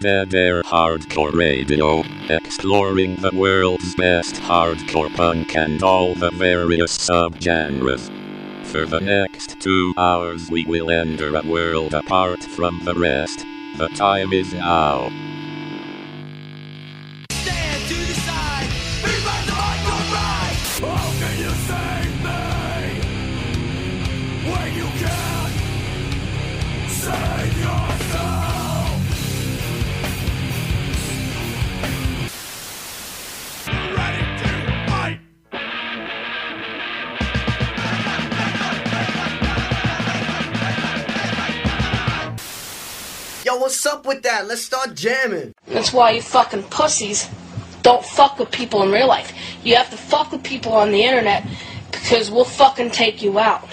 Dead Air Hardcore Radio, exploring the world's best hardcore punk and all the various subgenres. For the next two hours, we will enter a world apart from the rest. The time is now. Jamming. That's why you fucking pussies don't fuck with people in real life. You have to fuck with people on the internet because we'll fucking take you out.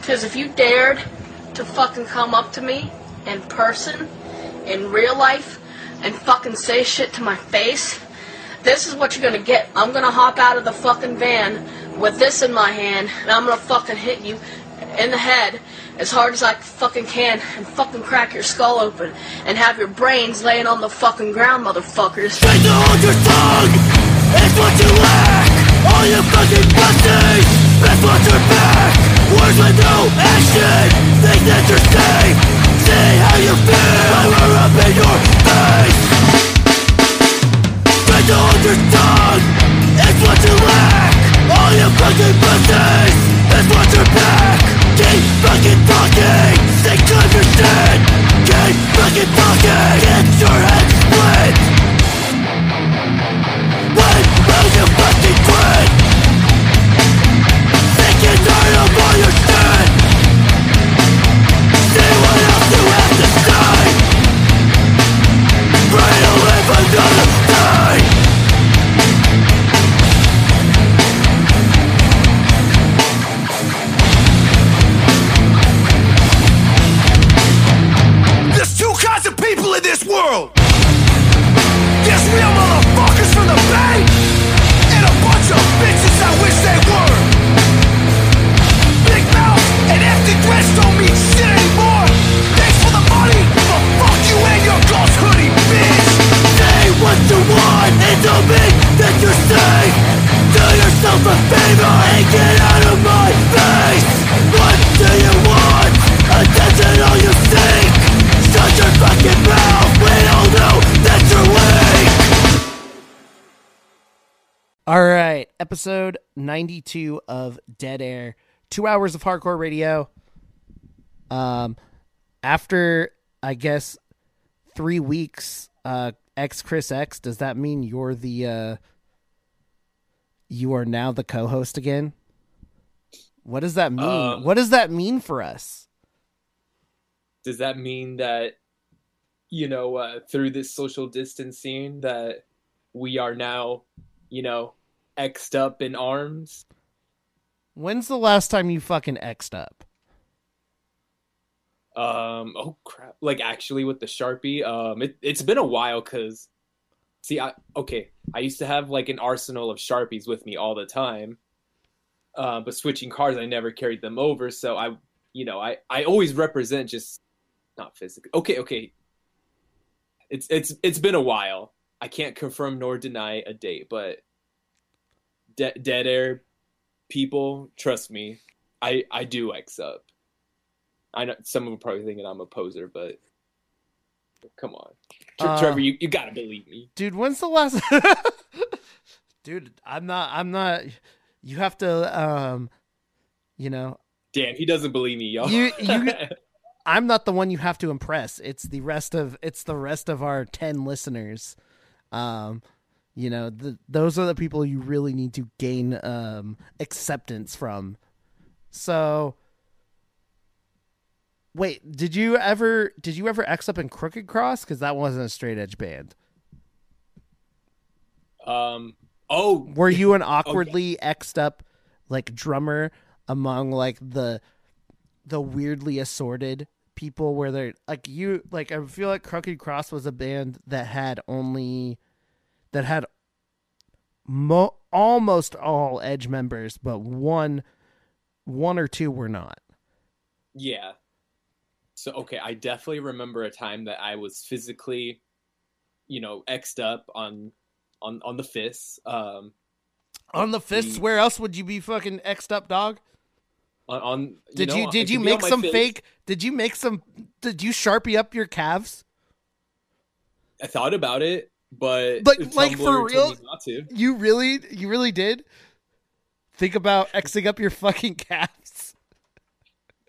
Because if you dared to fucking come up to me in person, in real life, and fucking say shit to my face, this is what you're gonna get. I'm gonna hop out of the fucking van with this in my hand, and I'm gonna fucking hit you in the head as hard as I fucking can and fucking crack your skull open and have your brains laying on the fucking ground, motherfuckers. Try to hold your tongue. It's what you lack. All you fucking pussies. That's what you're back. Words with no action. Think that you're safe. See how you feel. Power up in your face. Try to hold your tongue. It's what you lack. All you fucking pussies. That's what you're back. Keep fucking talking. Think understand. Keep fucking talking. Get your head split. Don't mean that you're safe Do yourself a favor and get out of my face What do you want? Attention all you seek Shut your fucking mouth, we all know that you're weak All right, episode 92 of Dead Air. 2 hours of hardcore radio. Um after I guess 3 weeks uh X Chris X, does that mean you're the uh you are now the co-host again? What does that mean? Um, what does that mean for us? does that mean that you know uh, through this social distancing that we are now you know xed up in arms When's the last time you fucking X'd up? um oh crap like actually with the sharpie um it, it's been a while because see i okay i used to have like an arsenal of sharpies with me all the time uh, but switching cars i never carried them over so i you know i i always represent just not physically okay okay. It's it's it's been a while. I can't confirm nor deny a date but de- dead air people trust me i i do x up I know some of them probably thinking I'm a poser, but come on, Uh, Trevor, you, you gotta believe me. Dude, when's the last Dude, I'm not I'm not you have to um you know, Damn, he doesn't believe me, y'all. You- you- I'm not the one you have to impress. It's the rest of it's the rest of our 10 listeners. Um you know, the, those are the people you really need to gain um acceptance from. So Wait, did you ever did you ever X up in Crooked Cross cuz that wasn't a straight edge band? um, oh, Were you an awkwardly X'd up like drummer among like the the weirdly assorted people where they're like you like I feel like Crooked Cross was a band that had only that had mo- almost all Edge members, but one one or two were not. yeah. So okay, I definitely remember a time that I was physically, you know, xed up on on on the fists. Um, On the fists, The- where else would you be fucking xed up, dog? on, on Did know, you did you make some fist. fake? Did you make some? Did you sharpie up your calves? I thought about it, but Like- like, for real? You really, you really did. Think about xing up your fucking calves.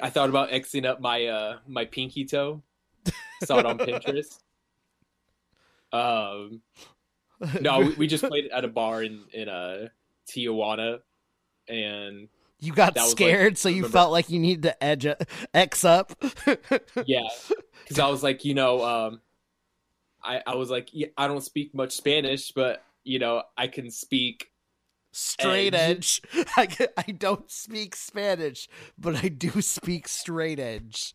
I thought about xing up my uh my pinky toe. Saw it on Pinterest. Um, no, we, we just played it at a bar in in uh, Tijuana, and You got was, like, scared, so you remember- felt like you needed to edge a, X up. yeah, because I was like, you know, um, I I was like, yeah, I don't speak much Spanish, but you know, I can speak. Straight Edge. edge. I, I don't speak Spanish, but I do speak straight edge.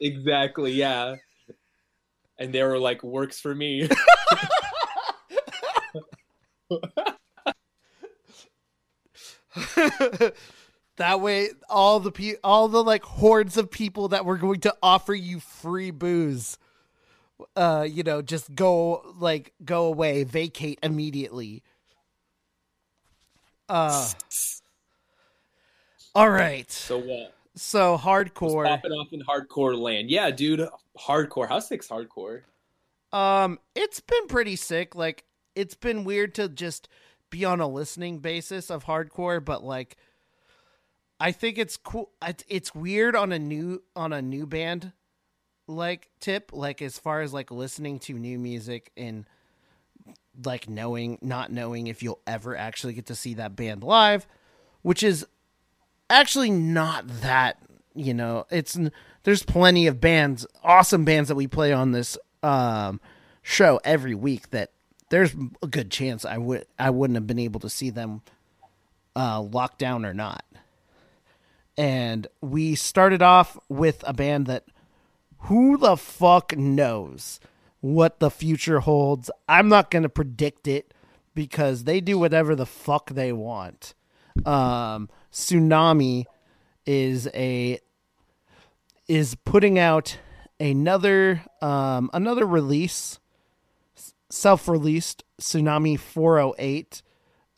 Exactly, yeah. And they were like, works for me. that way, all the pe- all the like hordes of people that were going to offer you free booze, uh, you know, just go like go away, vacate immediately. Uh, all right. so what? So hardcore. Popping off in hardcore land. Yeah, dude. Hardcore. How sick's hardcore? Um, it's been pretty sick. Like, it's been weird to just be on a listening basis of hardcore, but like, I think it's cool. It's, it's weird on a new on a new band like tip. Like as far as like listening to new music and like knowing not knowing if you'll ever actually get to see that band live, which is actually not that you know it's there's plenty of bands awesome bands that we play on this um show every week that there's a good chance I would I wouldn't have been able to see them uh lockdown or not. And we started off with a band that who the fuck knows what the future holds I'm not going to predict it because they do whatever the fuck they want um, Tsunami is a is putting out another um, another release, self released Tsunami 408.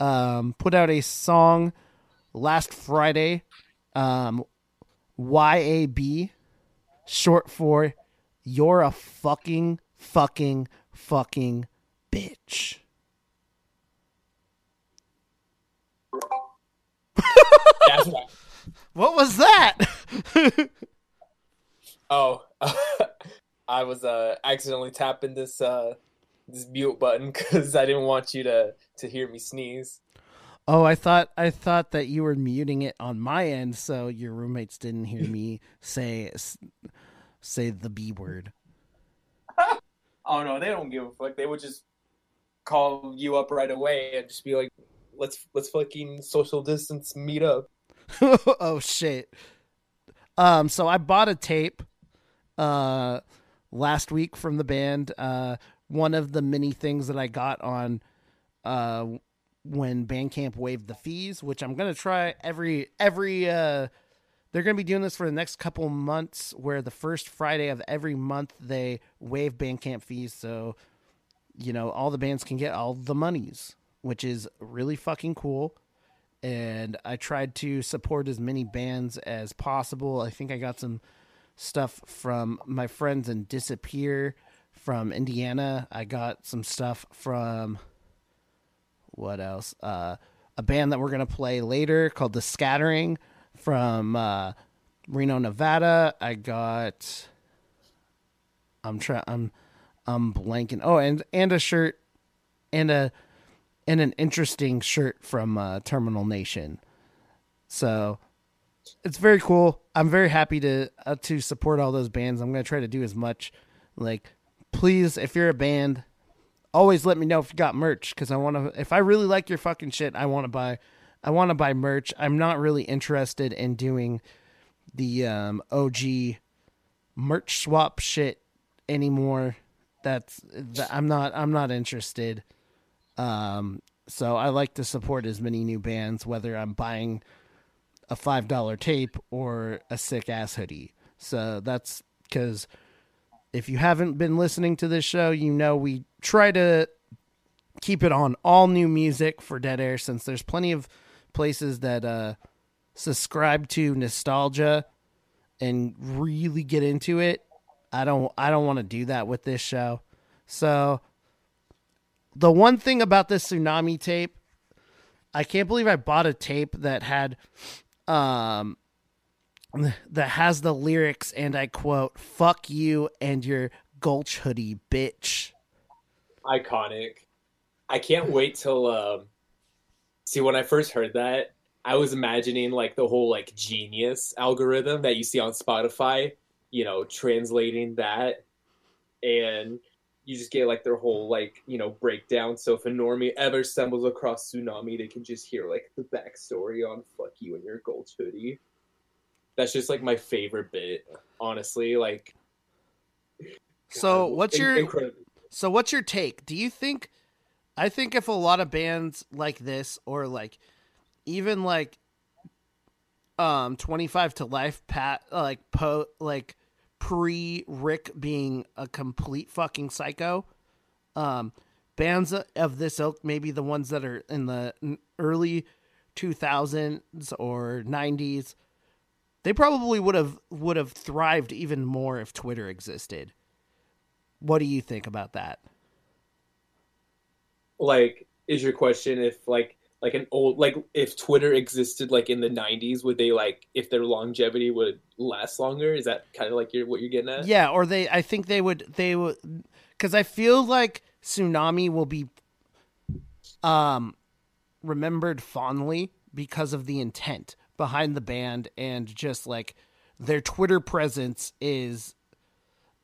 Um, put out a song last Friday, um, YAB, short for You're a fucking fucking fucking bitch. Right. What was that? Oh, I was uh accidentally tapping this uh this mute button because I didn't want you to to hear me sneeze. Oh, I thought I thought that you were muting it on my end, so your roommates didn't hear me say say the b word. Oh no, they don't give a fuck. They would just call you up right away and just be like, "Let's let's fucking social distance meet up." oh shit. Um, so I bought a tape uh last week from the band. Uh, one of the many things that I got on uh when Bandcamp waived the fees, which I'm gonna try every every uh they're going to be doing this for the next couple months where the first Friday of every month they waive Bandcamp fees so you know all the bands can get all the monies, which is really fucking cool. And I tried to support as many bands as possible. I think I got some stuff from my friends in Disappear from Indiana. I got some stuff from what else? Uh, a band that we're gonna play later called The Scattering from uh, Reno, Nevada. I got. I'm trying. I'm. I'm blanking. Oh, and and a shirt, and a, and an interesting shirt from uh, Terminal Nation. So, it's very cool. I'm very happy to uh, to support all those bands. I'm gonna try to do as much. Like, please, if you're a band, always let me know if you got merch because I want to. If I really like your fucking shit, I want to buy. I want to buy merch. I'm not really interested in doing the um, OG merch swap shit anymore. That's that, I'm not. I'm not interested. Um, so I like to support as many new bands, whether I'm buying a five dollar tape or a sick ass hoodie. So that's because if you haven't been listening to this show, you know we try to keep it on all new music for Dead Air since there's plenty of places that uh, subscribe to nostalgia and really get into it. I don't I don't want to do that with this show. So the one thing about this tsunami tape, I can't believe I bought a tape that had um that has the lyrics and I quote, fuck you and your gulch hoodie, bitch. iconic. I can't wait till um see when I first heard that, I was imagining like the whole like genius algorithm that you see on Spotify, you know, translating that and you just get like their whole like, you know, breakdown. So if a normie ever stumbles across tsunami, they can just hear like the backstory on fuck you and your gold hoodie. That's just like my favorite bit, honestly. Like So what's in- your incredible. So what's your take? Do you think I think if a lot of bands like this or like even like um 25 to life pat like po like pre Rick being a complete fucking psycho um bands of this ilk maybe the ones that are in the early 2000s or 90s they probably would have would have thrived even more if Twitter existed. What do you think about that? Like is your question if like like an old like if twitter existed like in the 90s would they like if their longevity would last longer is that kind of like what you're getting at Yeah, or they I think they would they would cuz I feel like Tsunami will be um remembered fondly because of the intent behind the band and just like their Twitter presence is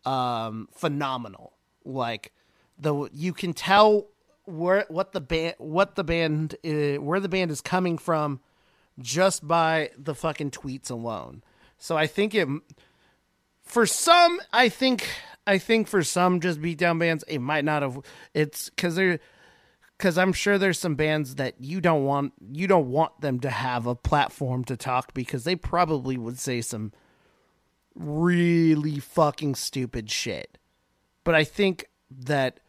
um phenomenal. Like the you can tell where what the band what the band uh, where the band is coming from just by the fucking tweets alone. So I think it for some I think I think for some just beatdown bands it might not have it's cuz they're cuz I'm sure there's some bands that you don't want you don't want them to have a platform to talk because they probably would say some really fucking stupid shit. But I think that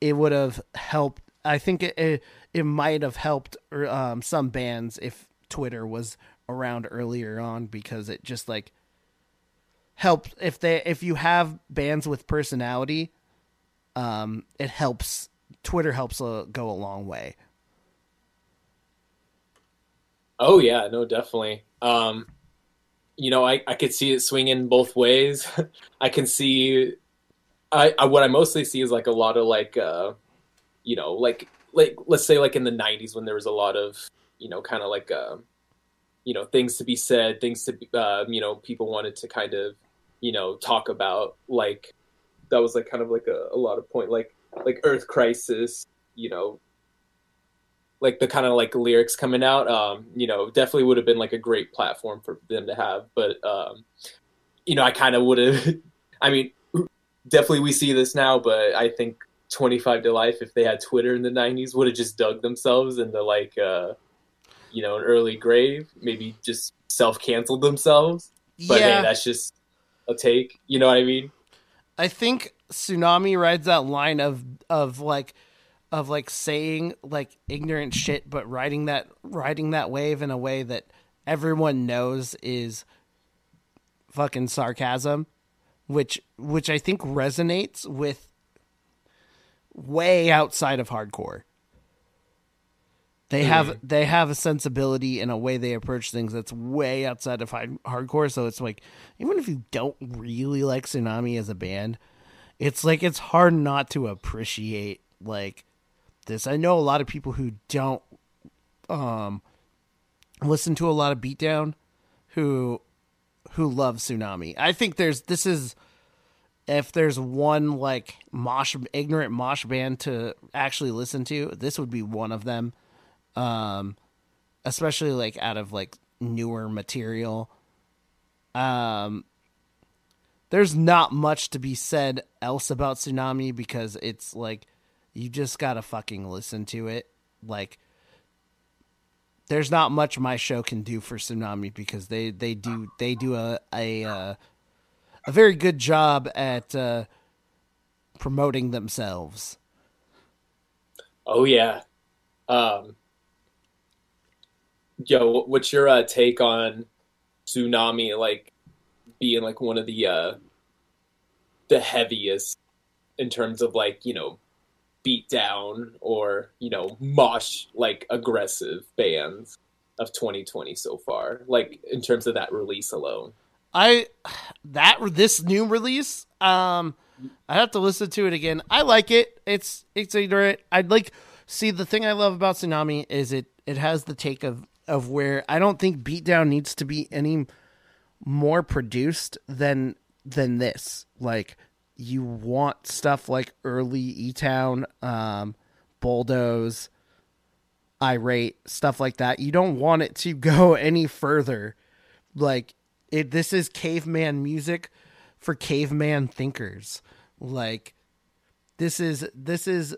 it would have helped. I think it it, it might have helped um, some bands if Twitter was around earlier on because it just like helped if they if you have bands with personality, um, it helps. Twitter helps uh, go a long way. oh yeah no definitely um you know i i could see it swinging both ways i can see I, I what i mostly see is like a lot of like uh you know like like let's say like in the 90s when there was a lot of you know kind of like uh you know things to be said things to be uh, you know people wanted to kind of you know talk about like that was like kind of like a, a lot of point like like earth crisis you know like the kind of like lyrics coming out um you know definitely would have been like a great platform for them to have but um you know i kind of would have i mean definitely we see this now but i think 25 to life if they had twitter in the 90s would have just dug themselves into like uh you know an early grave maybe just self-canceled themselves. But hey that's just a take. You know what i mean? I think Tsunami rides that line of of like of like saying like ignorant shit but riding that riding that wave in a way that everyone knows is fucking sarcasm which which I think resonates with way outside of hardcore. They have they have a sensibility and a way they approach things that's way outside of hard- hardcore. So it's like even if you don't really like Tsunami as a band, it's like it's hard not to appreciate like this. I know a lot of people who don't um listen to a lot of beatdown who who love Tsunami. I think there's this is if there's one like mosh ignorant mosh band to actually listen to, this would be one of them. Um especially like out of like newer material. Um there's not much to be said else about Tsunami because it's like you just gotta fucking listen to it. Like there's not much my show can do for Tsunami because they they do they do a a uh, a very good job at uh, promoting themselves. Oh yeah. Um, yo, what's your uh, take on tsunami? Like being like one of the uh, the heaviest in terms of like you know beat down or you know mosh like aggressive bands of 2020 so far like in terms of that release alone I that this new release, um, I have to listen to it again. I like it. It's it's ignorant. I'd like see the thing I love about Tsunami is it it has the take of of where I don't think Beatdown needs to be any more produced than than this. Like you want stuff like early E Town, um, Bulldoze, Irate, stuff like that. You don't want it to go any further. Like it this is caveman music for caveman thinkers. Like this is this is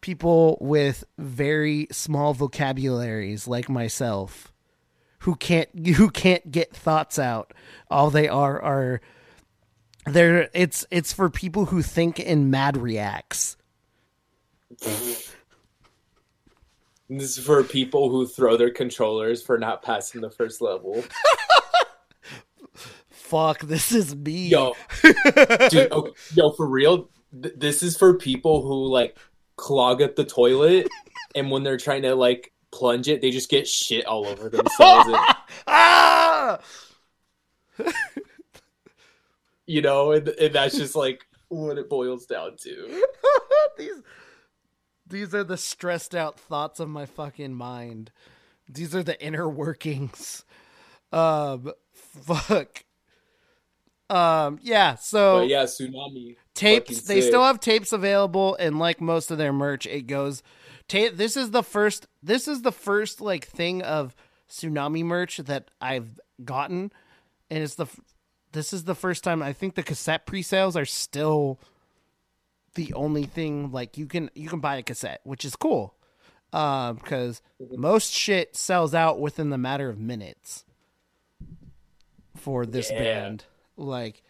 people with very small vocabularies like myself who can't who can't get thoughts out. All they are are they're it's it's for people who think in mad reacts. this is for people who throw their controllers for not passing the first level Fuck, this is me. yo dude okay, yo for real th- this is for people who like clog up the toilet and when they're trying to like plunge it they just get shit all over themselves and, ah! You know and, and that's just like what it boils down to these these are the stressed out thoughts of my fucking mind. These are the inner workings. Um fuck. Um yeah, so but yeah tsunami tapes they sick. still have tapes available and like most of their merch it goes ta- this is the first this is the first like thing of tsunami merch that i've gotten and it's the this is the first time i think the cassette pre-sales are still the only thing like you can you can buy a cassette which is cool uh, because most shit sells out within the matter of minutes for this Yeah. band like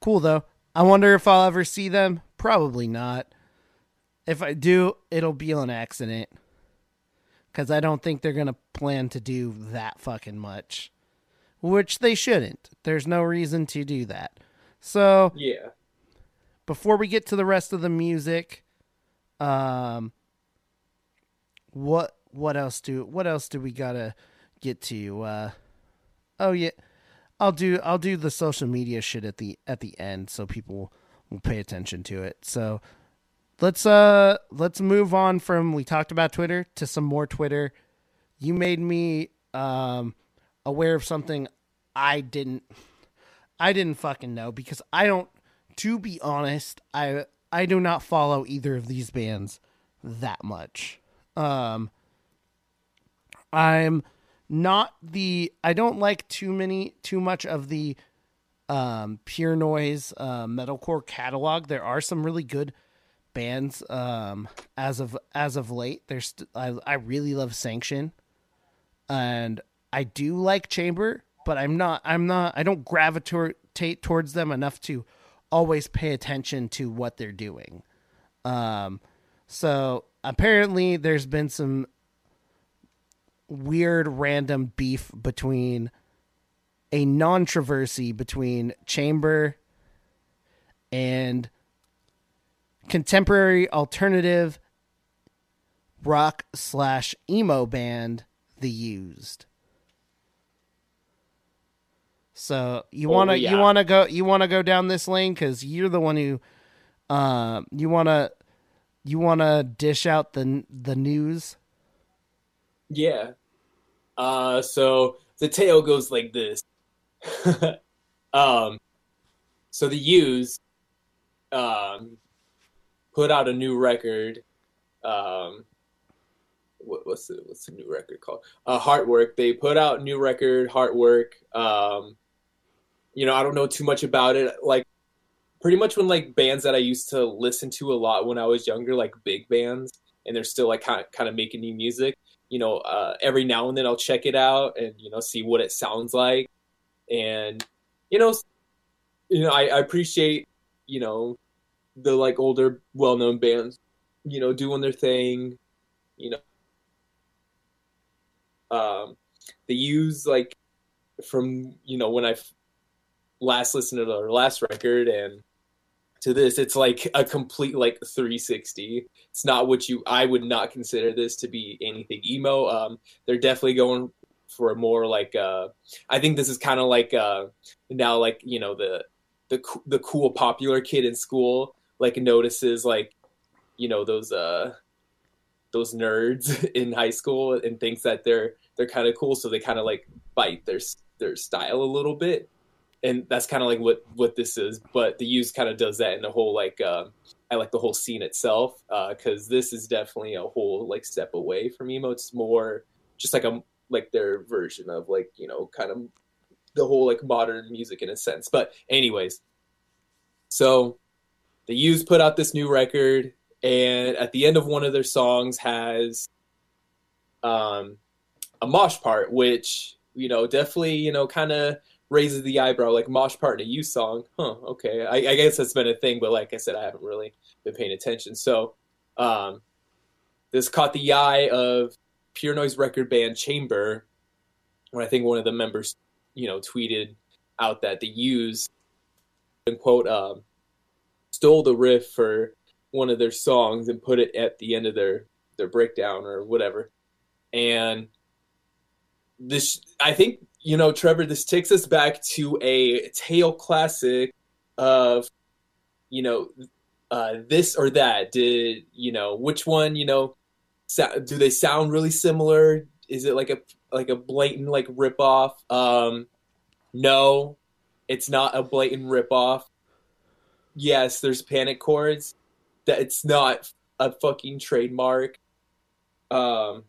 cool though. I wonder if I'll ever see them. Probably not. If I do, it'll be on accident. Cause I don't think they're gonna plan to do that fucking much. Which they shouldn't. There's no reason to do that. So yeah before we get to the rest of the music, um what what else do what else do we gotta get to? Uh oh yeah. I'll do I'll do the social media shit at the at the end so people will pay attention to it. So let's uh let's move on from we talked about Twitter to some more Twitter. You made me um aware of something I didn't I didn't fucking know because I don't to be honest, I I do not follow either of these bands that much. Um I'm not the I don't like too many too much of the um pure noise uh metalcore catalog. There are some really good bands um as of as of late. There's st- I I really love Sanction and I do like Chamber, but I'm not I'm not I don't gravitate towards them enough to always pay attention to what they're doing. Um so apparently there's been some weird random beef between a non-traversy between chamber and contemporary alternative rock slash emo band the used so you Oh, want to yeah. you want to go you want to go down this lane because you're the one who uh, you want to you want to dish out the the news Yeah. Uh, so the tale goes like this. um, so the Used um, put out a new record. Um, what, what's the what's the new record called? Uh, Heartwork. They put out new record, Heartwork. Um, you know, I don't know too much about it. Like, pretty much when like bands that I used to listen to a lot when I was younger, like big bands, and they're still like kind of, kind of making new music you know, uh, every now and then I'll check it out and you know see what it sounds like. And you know, you know, I, I appreciate, you know, the like older, well-known bands, you know, doing their thing, you know. Um, they use like from you know when I last listened to their last record and to this it's like a complete like 360 it's not what you i would not consider this to be anything emo. Um they're definitely going for a more like uh i think this is kind of like uh now like you know the the the cool popular kid in school like notices like you know those uh those nerds in high school and thinks that they're they're kind of cool so they kind of like bite their their style a little bit and that's kind of like what what this is but the Used kind of does that in the whole like uh, i like the whole scene itself because uh, this is definitely a whole like step away from emo. It's more just like a like their version of like you know kind of the whole like modern music in a sense. But anyways so the Used put out this new record and at the end of one of their songs has um a mosh part which you know definitely you know kind of raises the eyebrow, like mosh part in a Used song. Huh, okay. I, I, guess that's been a thing, but like I said, I haven't really been paying attention. So um, this caught the eye of Pure Noise record band Chamber, when I think one of the members, you know, tweeted out that the and quote, um, stole the riff for one of their songs and put it at the end of their their breakdown or whatever. And this, I think you know, Trevor, this takes us back to a tale classic of, you know, uh, this or that. Did you know which one? You know, do they sound really similar? Is it like a like a blatant like rip off? Um, no, it's not a blatant rip off. Yes, there's panic chords. That it's not a fucking trademark. Um,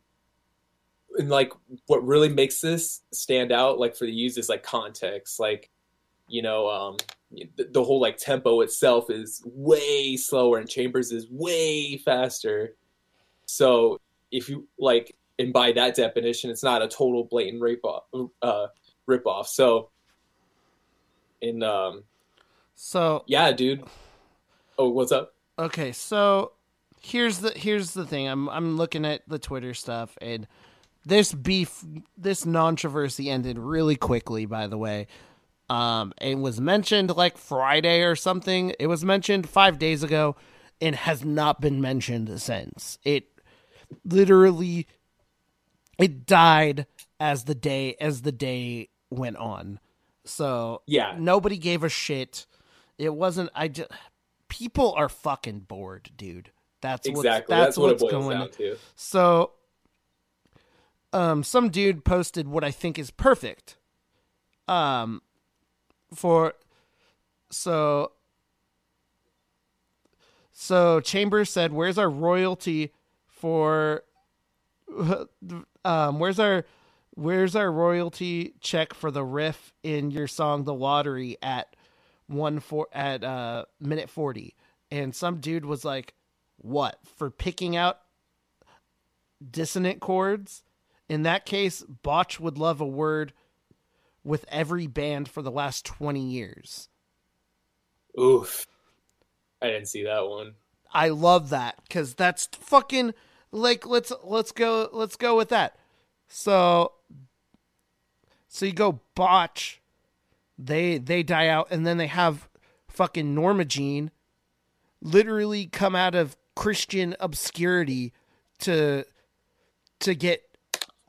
and like what really makes this stand out like for the Used is like context. Like you know um the, the, whole like tempo itself is way slower and chambers is way faster. So if you like and by that definition it's not a total blatant rip off uh rip off so in um so yeah dude. Oh what's up? Okay so here's the here's the thing. I'm i'm looking at the twitter stuff and this beef, this controversy ended really quickly. By the way, um, it was mentioned like Friday or something. It was mentioned five days ago, and has not been mentioned since. It literally, it died as the day as the day went on. So yeah, nobody gave a shit. It wasn't. I just people are fucking bored, dude. That's exactly what's, that's, that's what what's going. On. So um, some dude posted what I think is perfect. Um, for so so Chambers said, "Where's our royalty for? Um, where's our where's our royalty check for the riff in your song The Lottery at one four at uh minute forty? And some dude was like, "What for picking out dissonant chords?" In that case, Botch would love a word with every band for the last 20 years. Oof. I didn't see that one. I love that cuz that's fucking like let's let's go let's go with that. So so you go Botch they they die out and then they have fucking Norma Jean literally come out of Christian obscurity to to get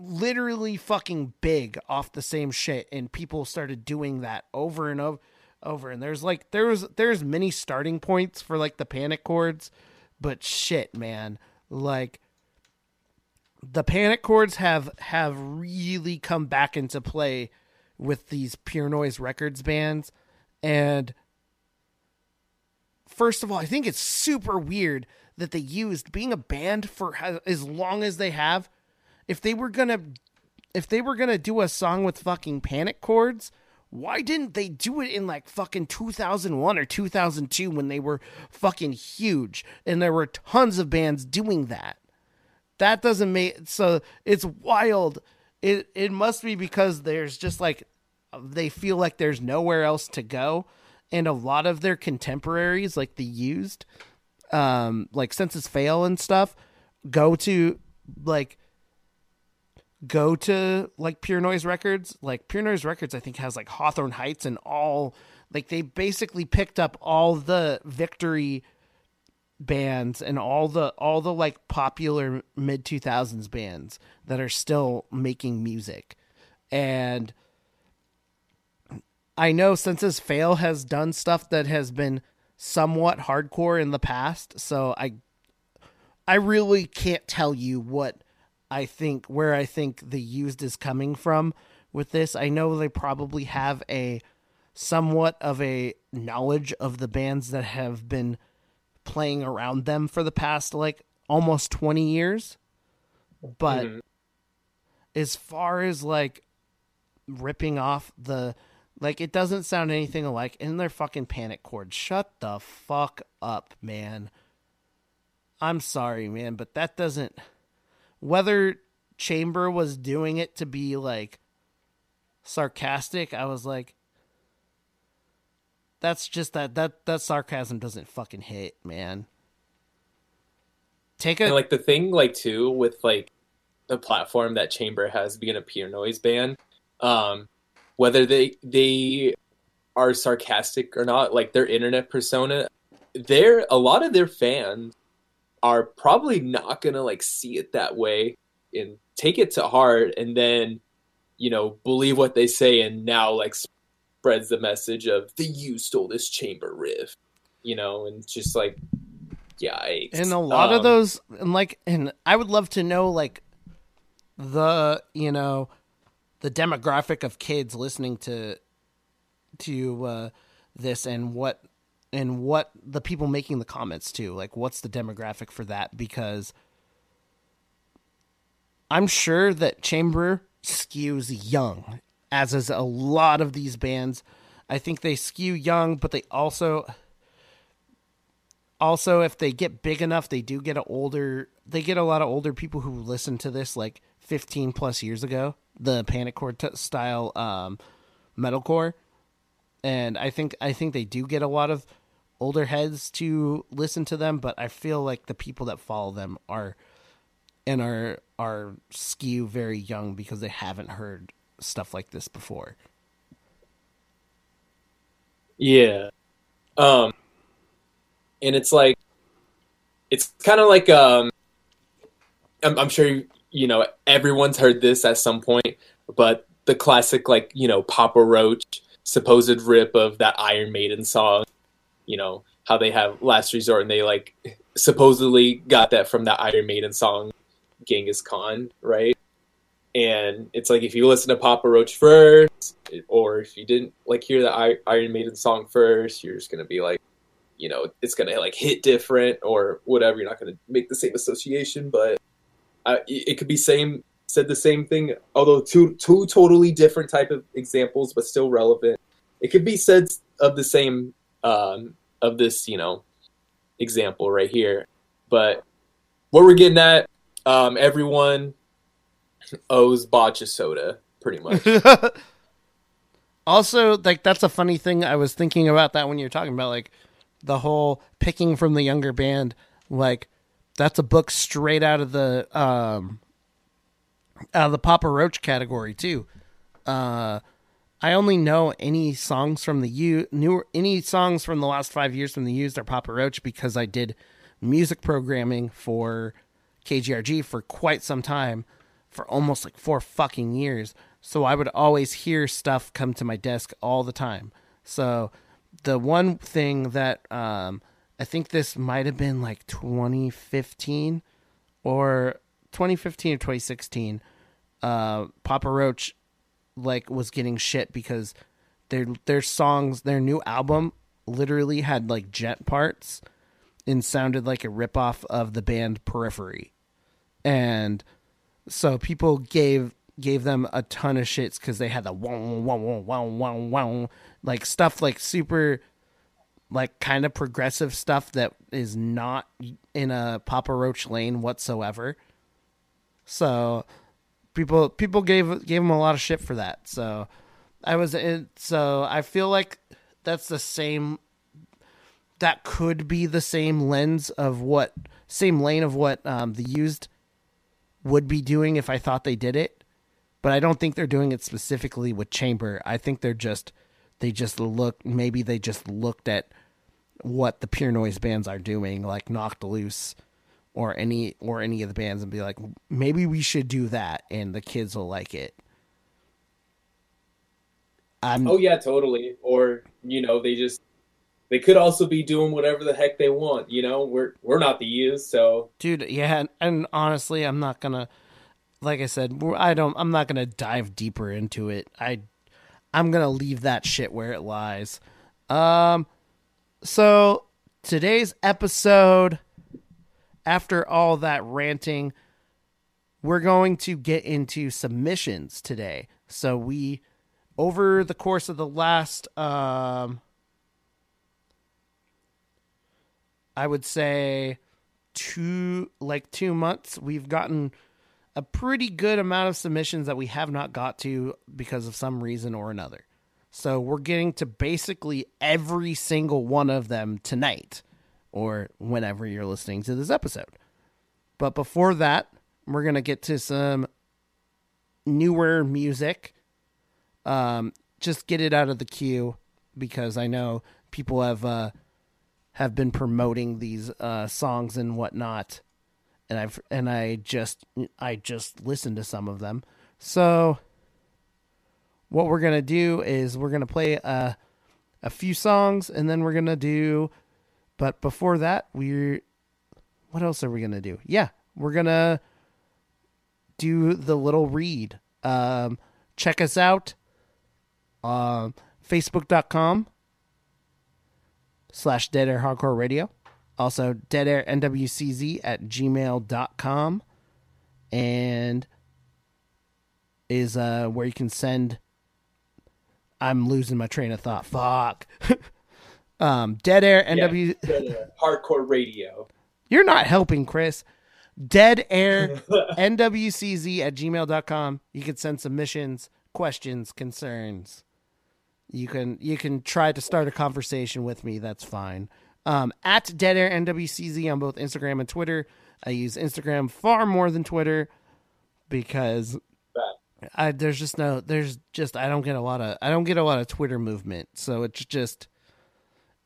literally fucking big off the same shit and people started doing that over and over over and there's like there was there's many starting points for like the panic chords but shit man like the panic chords have have really come back into play with these pure noise records bands and first of all i think it's super weird that they used being a band for as long as they have if they were gonna if they were gonna do a song with fucking panic chords, why didn't they do it in like fucking 2001 or 2002 when they were fucking huge and there were tons of bands doing that? That doesn't make so it's wild. It it must be because there's just like they feel like there's nowhere else to go and a lot of their contemporaries like the used um like Senses Fail and stuff go to like go to like Pure Noise Records. Like Pure Noise Records I think has like Hawthorne Heights and all like they basically picked up all the victory bands and all the all the like popular mid 2000s bands that are still making music. And I know Senses Fail has done stuff that has been somewhat hardcore in the past, so I I really can't tell you what I think where I think the used is coming from with this. I know they probably have a somewhat of a knowledge of the bands that have been playing around them for the past like almost 20 years. But Mhm. as far as like ripping off the like it doesn't sound anything alike in their fucking panic chords. Shut the fuck up, man. I'm sorry, man, but that doesn't whether Chamber was doing it to be like sarcastic, I was like that's just that that that sarcasm doesn't fucking hit, man. Take a And like the thing, like too, with like the platform that Chamber has being a pure noise band, um, whether they they are sarcastic or not, like their internet persona, they're a lot of their fans are probably not gonna like see it that way and take it to heart, and then you know believe what they say, and now like spreads the message of the you stole this Chamber riff, you know, and just like. Yikes. and a lot of Um, those and like and i would love to know like the you know the demographic of kids listening to to uh this and what and what the people making the comments too like what's the demographic for that? Because i'm sure that chamber skews young as is a lot of these bands. I think they skew young but they also also if they get big enough they do get a older they get a lot of older people who listen to this like 15 plus years ago the panic core t- style um metalcore. And i think i think they do get a lot of older heads to listen to them but i feel like the people that follow them are and are are skew very young because they haven't heard stuff like this before Yeah. Um and it's like it's kind of like um I'm, I'm sure you know everyone's heard this at some point, but the classic like, you know, Papa Roach supposed rip of that Iron Maiden song, you know, how they have Last Resort and they like supposedly got that from that Iron Maiden song Genghis Khan, right? And it's like if you listen to Papa Roach first, or if you didn't like hear the Iron Maiden song first, you're just gonna be like, you know, it's gonna like hit different or whatever. You're not gonna make the same association, but uh, it it could be same said the same thing, although two two totally different type of examples, but still relevant. It could be said of the same um, of this, you know, example right here. But what we're getting at, um, everyone owes Botcha Soda pretty much. also like that's a funny thing i was thinking about that when you were talking about like the whole picking from the younger band like that's a book straight out of the um out of the papa roach category too uh i only know any songs from the u new any songs from the last five years from the used are papa roach because i did music programming for kgrg for quite some time for almost like four fucking years. So I would always hear stuff come to my desk all the time. So the one thing that um, I think this might have been like 2015 or 2015 or 2016, uh, Papa Roach like was getting shit because their their songs, their new album, literally had like djent parts and sounded like a ripoff of the band Periphery, and so people gave gave them a ton of shits because they had the wow wow wow wow wow like stuff like super like kind of progressive stuff that is not in a Papa Roach lane whatsoever. So people people gave gave them a lot of shit for that. So I was in, so I feel like that's the same. That could be the same lens of what same lane of what um, the used would be doing if I thought they did it, but I don't think they're doing it specifically with Chamber. I think they're just they just look maybe they just looked at what the pure noise bands are doing, like Knocked Loose or any or any of the bands, and be like, maybe we should do that, and the kids will like it. I'm, Oh yeah, totally. Or you know, they just they could also be doing whatever the heck they want. You know, we're we're not the youth, so dude yeah and, and honestly i'm not gonna like i said i don't i'm not gonna dive deeper into it i i'm gonna leave that shit where it lies um so today's episode after all that ranting we're going to get into submissions today. So we over the course of the last um i would say two like two months we've gotten a pretty good amount of submissions that we have not got to because of some reason or another. So we're getting to basically every single one of them tonight or whenever you're listening to this episode but before that we're going to get to some newer music um just get it out of the queue because i know people have uh have been promoting these uh, songs and whatnot, and I've and I just I just listened to some of them. So what we're gonna do is we're gonna play a a few songs, and then we're gonna do. But before that, we're what else are we gonna do? Yeah, we're gonna do the little read. Um, check us out. Um, Facebook.com slash Dead Air Hardcore Radio. Also, Dead Air NWCZ at gmail.com. And is uh, where you can send. I'm losing my train of thought. Fuck. um, Dead Air NW. Yeah, hardcore radio. You're not helping, Chris. Dead Air NWCZ at gmail.com. You can send submissions, questions, concerns. You can you can try to start a conversation with me. That's fine. Um, at Dead Air NWCZ on both Instagram and Twitter. I use Instagram far more than Twitter because I there's just no there's just I don't get a lot of I don't get a lot of Twitter movement. So it's just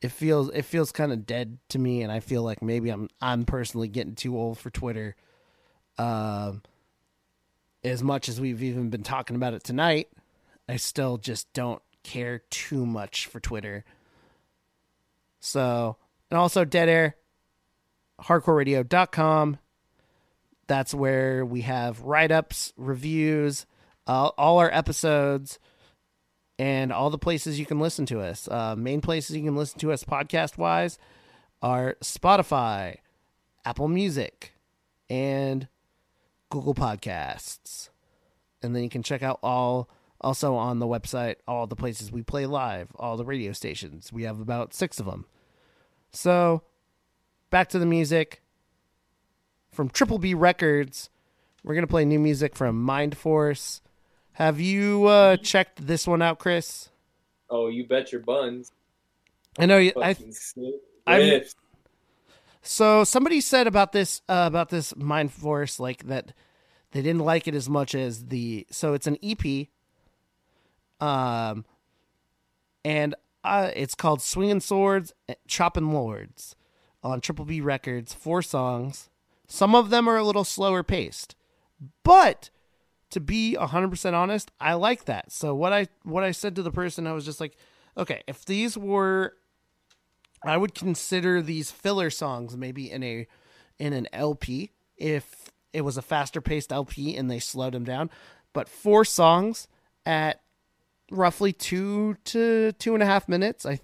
it feels it feels kind of dead to me and I feel like maybe I'm I'm personally getting too old for Twitter. Um as much as we've even been talking about it tonight, I still just don't care too much for Twitter. So, and also Dead Air, hardcore hardcoreradio.com. That's where we have write ups, reviews, uh, all our episodes, and all the places you can listen to us. Uh, main places you can listen to us podcast wise are Spotify, Apple Music, and Google Podcasts. And then you can check out all also on the website all the places we play live, all the radio stations. We have about six of them. So, back to the music from Triple B Records. We're gonna play new music from Mind Force. Have you uh, checked this one out, Chris? Oh, you bet your buns. I know you. I. I'm- So somebody said about this uh, about this Mind Force like that they didn't like it as much as the so it's an EP um and uh, it's called Swinging Swords Chopping Lords on Triple B Records, four songs. Some of them are a little slower paced. But to be 100% honest, I like that. So what I what I said to the person I was just like, okay, if these were I would consider these filler songs maybe in a in an LP if it was a faster paced LP and they slowed them down. But four songs at roughly two to two and a half minutes. I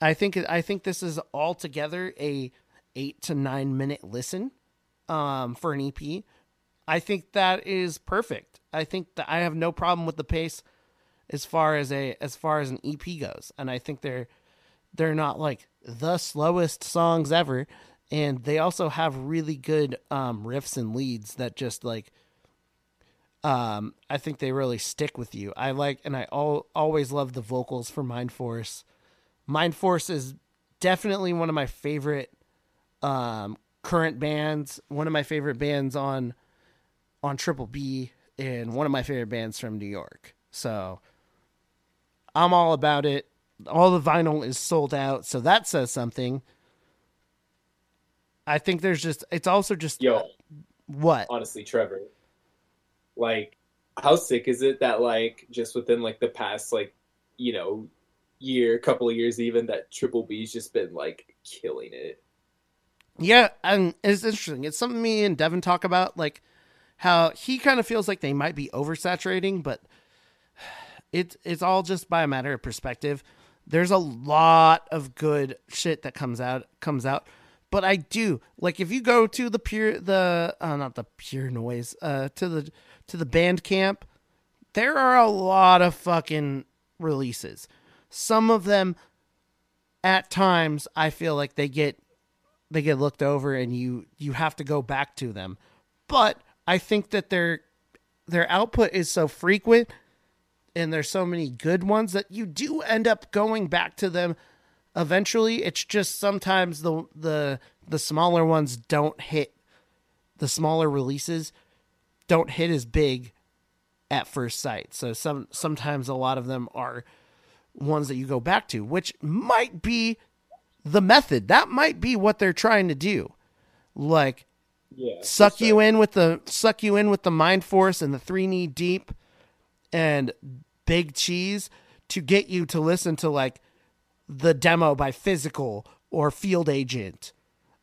I think I think this is altogether a eight to nine minute listen um, for an EP. I think that is perfect. I think that I have no problem with the pace as far as a as far as an EP goes, and I think they're they're not like the slowest songs ever, and they also have really good um, riffs and leads that just like Um, I think they really stick with you. I like, and I al- always love the vocals for Mind Force. Mind Force is definitely one of my favorite um, current bands. One of my favorite bands on on Triple B, and one of my favorite bands from New York. So I'm all about it. All the vinyl is sold out, so that says something. I think there's just it's also just Yo, what honestly, Trevor, like, how sick is it that like just within like the past like you know year, couple of years even that Triple B's just been like killing it. Yeah, and it's interesting. It's something me and Devin talk about, like how he kind of feels like they might be oversaturating, but it's it's all just by a matter of perspective. There's a lot of good shit that comes out comes out, but I do like if you go to the pure the uh, not the pure noise uh to the to the Bandcamp, there are a lot of fucking releases. Some of them at times I feel like they get they get looked over and you you have to go back to them. But I think that their their output is so frequent and there's so many good ones that you do end up going back to them eventually. It's just sometimes the the the smaller ones don't hit the smaller releases don't hit as big at first sight. So some sometimes a lot of them are ones that you go back to, which might be the method. That might be what they're trying to do. Like Yeah, suck you in with the suck you in with the mind force and the three knee deep and big cheese to get you to listen to like the demo by physical or field agent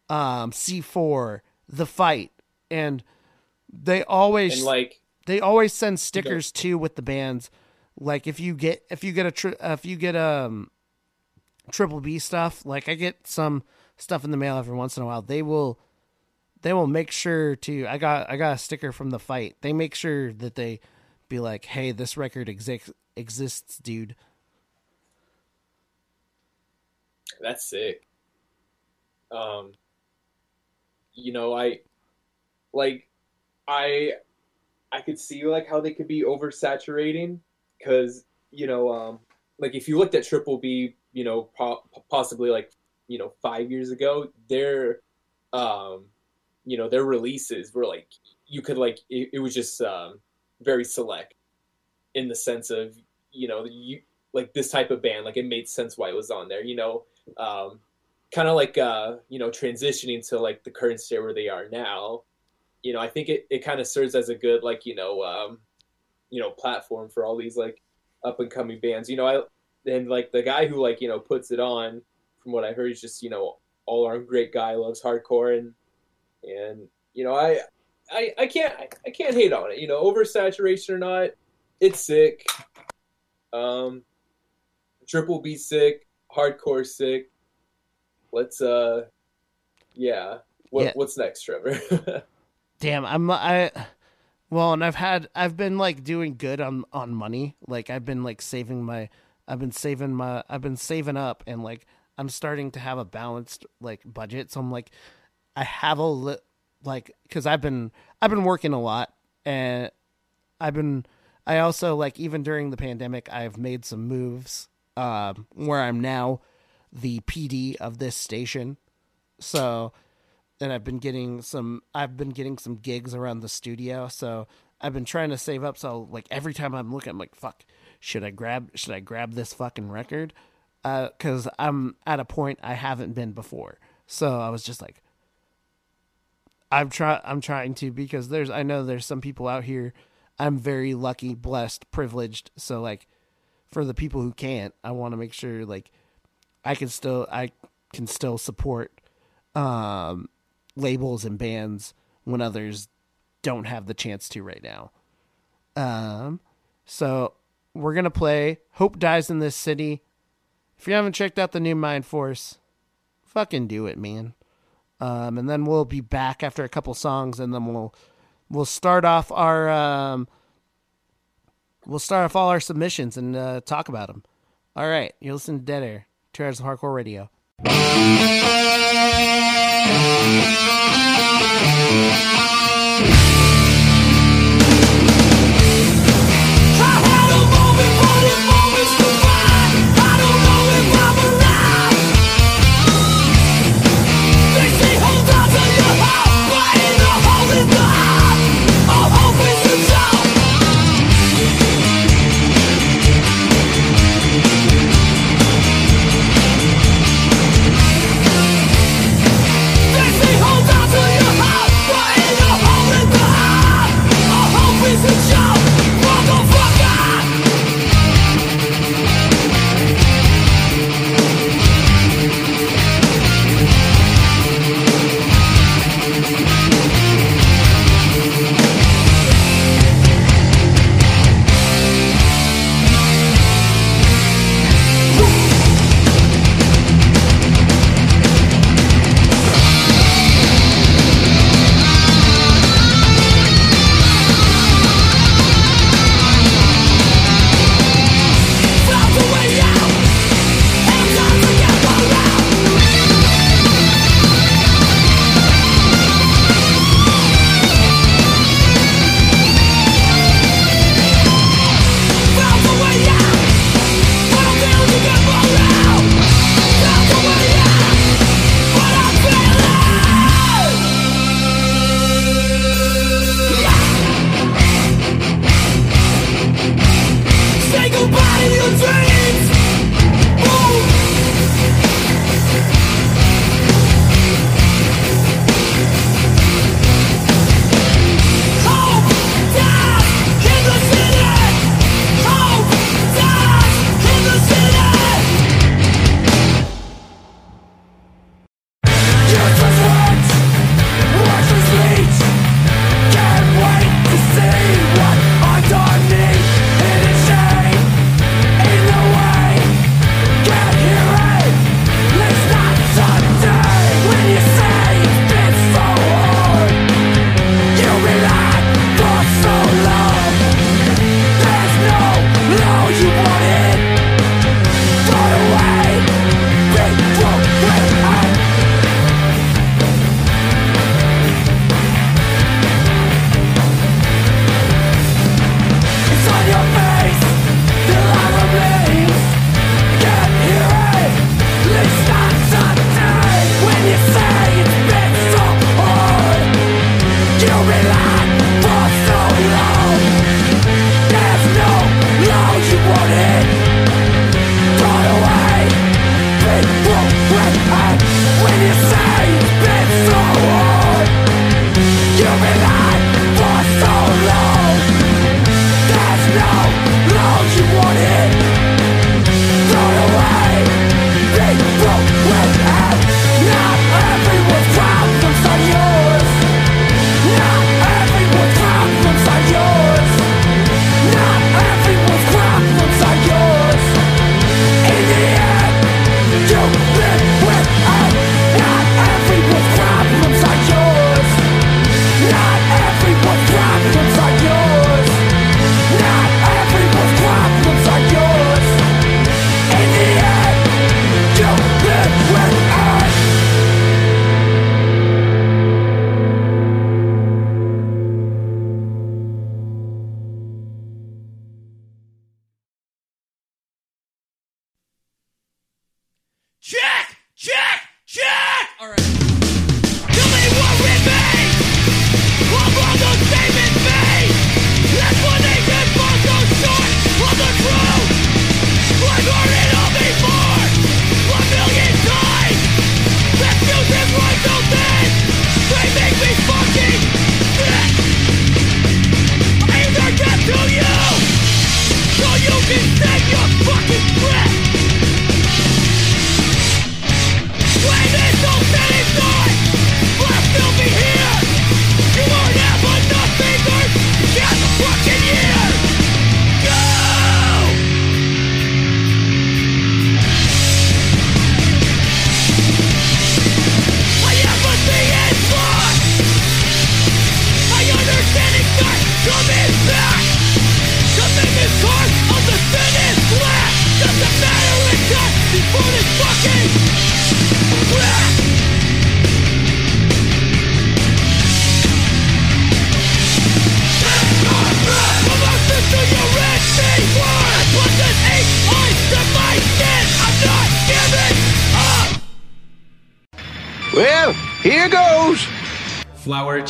um c4 the fight. And they always and like they always send stickers too with the bands. Like if you get if you get a tri- if you get um triple b stuff like i get some stuff in the mail every once in a while. They will they will make sure to i got i got a sticker from the fight they make sure that they be like hey this record exi- exists dude That's sick. Um, you know, I like, I, I could see like how they could be oversaturating because you know, um, like if you looked at Triple B, you know, po- possibly like you know five years ago, their, um, you know, their releases were like you could like it, it was just um, very select in the sense of you know you like this type of band like it made sense why it was on there you know um, kind of like uh, you know transitioning to like the current state where they are now. You know, I think it, it kind of serves as a good like you know um, you know platform for all these like up and coming bands. You know, I and like the guy who like you know puts it on, from what I heard, is just you know all around great guy, loves hardcore, and and you know I I I can't I can't hate on it. You know, oversaturation or not, it's sick. Um, triple B sick hardcore sick. Let's uh yeah. What Yeah. what's next, Trevor? damn i'm i well and i've had i've been like doing good on on money like i've been like saving my i've been saving my i've been saving up and like i'm starting to have a balanced like budget so i'm like i have a li- like because i've been i've been working a lot and i've been i also like even during the pandemic i've made some moves um where i'm now the pd of this station so and I've been getting some I've been getting some gigs around the studio, so I've been trying to save up so like every time I'm looking I'm like fuck, should I grab should I grab this fucking record? Uh cuz I'm at a point I haven't been before. So I was just like I'm try I'm trying to because there's I know there's some people out here I'm very lucky, blessed, privileged. So like for the people who can't, I want to make sure like I can still I can still support um labels and bands when others don't have the chance to right now. Um so we're going to play Hope Dies in This City. If you haven't checked out the new Mind Force, fucking do it, man. Um and then we'll be back after a couple songs and then we'll we'll start off our um we'll start off all our submissions and uh, talk about them. All right, you listen to Dead Air, Two Hours of Hardcore Radio.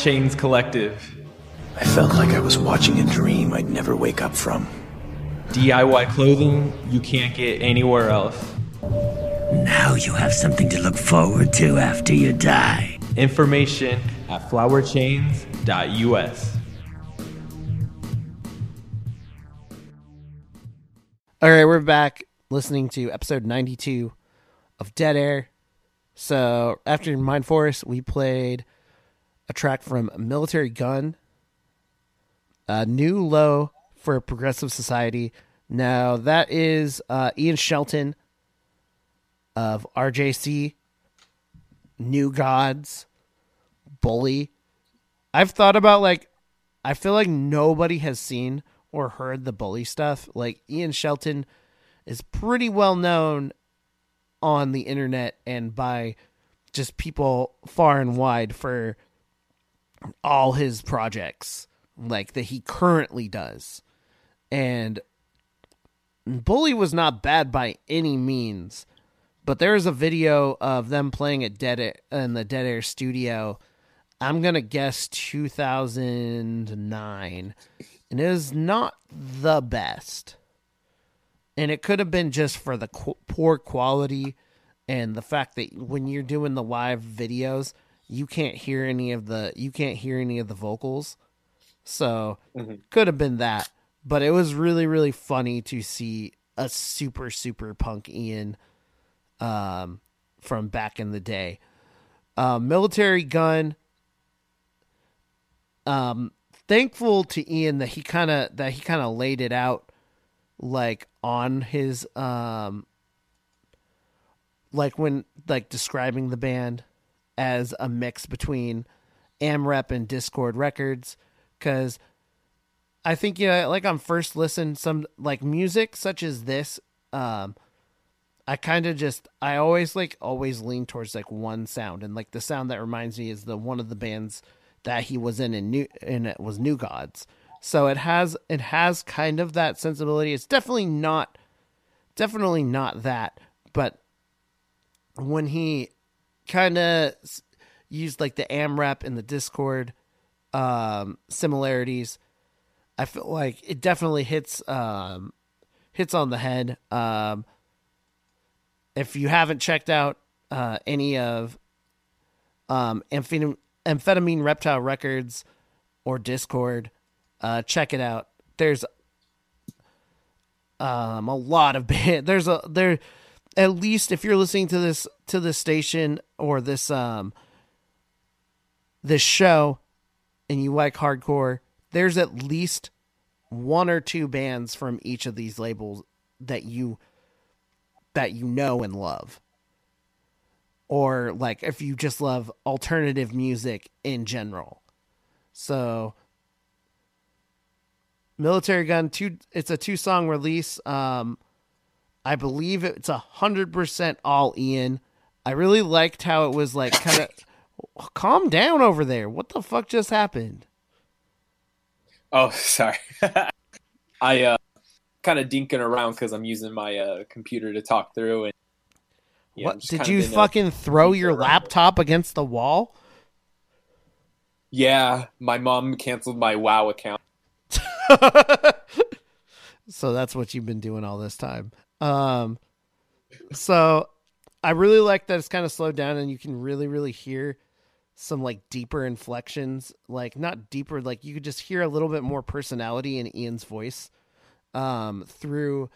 Chains Collective. I felt like I was watching a dream I'd never wake up from. DIY clothing you can't get anywhere else. Now you have something to look forward to after you die. Information at flowerchains.us. All right, we're back listening to episode 92 of Dead Air. So, after Mind Force, we played a track from Militarie Gun, a new low for Progressive Society. Now, that is uh, Ian Shelton of RJC, New Gods, Bully. I've thought about like, I feel like nobody has seen or heard the Bully stuff. Like, Ian Shelton is pretty well known on the internet and by just people far and wide for all his projects like that he currently does. And bully was not bad by any means but there's a video of them playing at dead air, in the dead air studio. I'm gonna guess 2009 and it is not the best. And it could have been just for the qu- poor quality and the fact that when you're doing the live videos you can't hear any of the you can't hear any of the vocals. So could have been that. But it was really really funny to see a super super punk ian um from back in the day. Uh, militarie gun. Um thankful to ian that he kind of that he kind of laid it out like on his um like when like describing the band as a mix between AmRep and Dischord Records cuz I think you know like on first listen some like music such as this um I kind of just I always like always lean towards like one sound and like the sound that reminds me is the one of the bands that he was in in new and it was New Gods. So it has it has kind of that sensibility. It's definitely not definitely not that, but when he kind of used like the AmRep and the Dischord um, similarities, I feel like it definitely hits um, hits on the head. Um, if you haven't checked out uh, any of um, amphetamine, amphetamine Reptile Records or Dischord, uh, check it out. There's um, a lot of band. There's a there at least if you're listening to this to this station or this um this show and you like hardcore, there's at least one or two bands from each of these labels that you that you know and love. Or like if you just love alternative music in general. So Militarie Gun two it's a two song release. Um I believe it's a hundred percent all Ian. I really liked how it was like kind of calm down over there. What the fuck just happened? Oh, sorry. I uh kind of dinking around because I'm using my uh computer to talk through and what did you uh, fucking throw your laptop against the wall? Yeah, my mom canceled my WoW account. so that's what you've been doing all this time. Um, so I really like that it's kind of slowed down and you can really, really hear some like deeper inflections, like not deeper, like you could just hear a little bit more personality in Ian's voice, um, through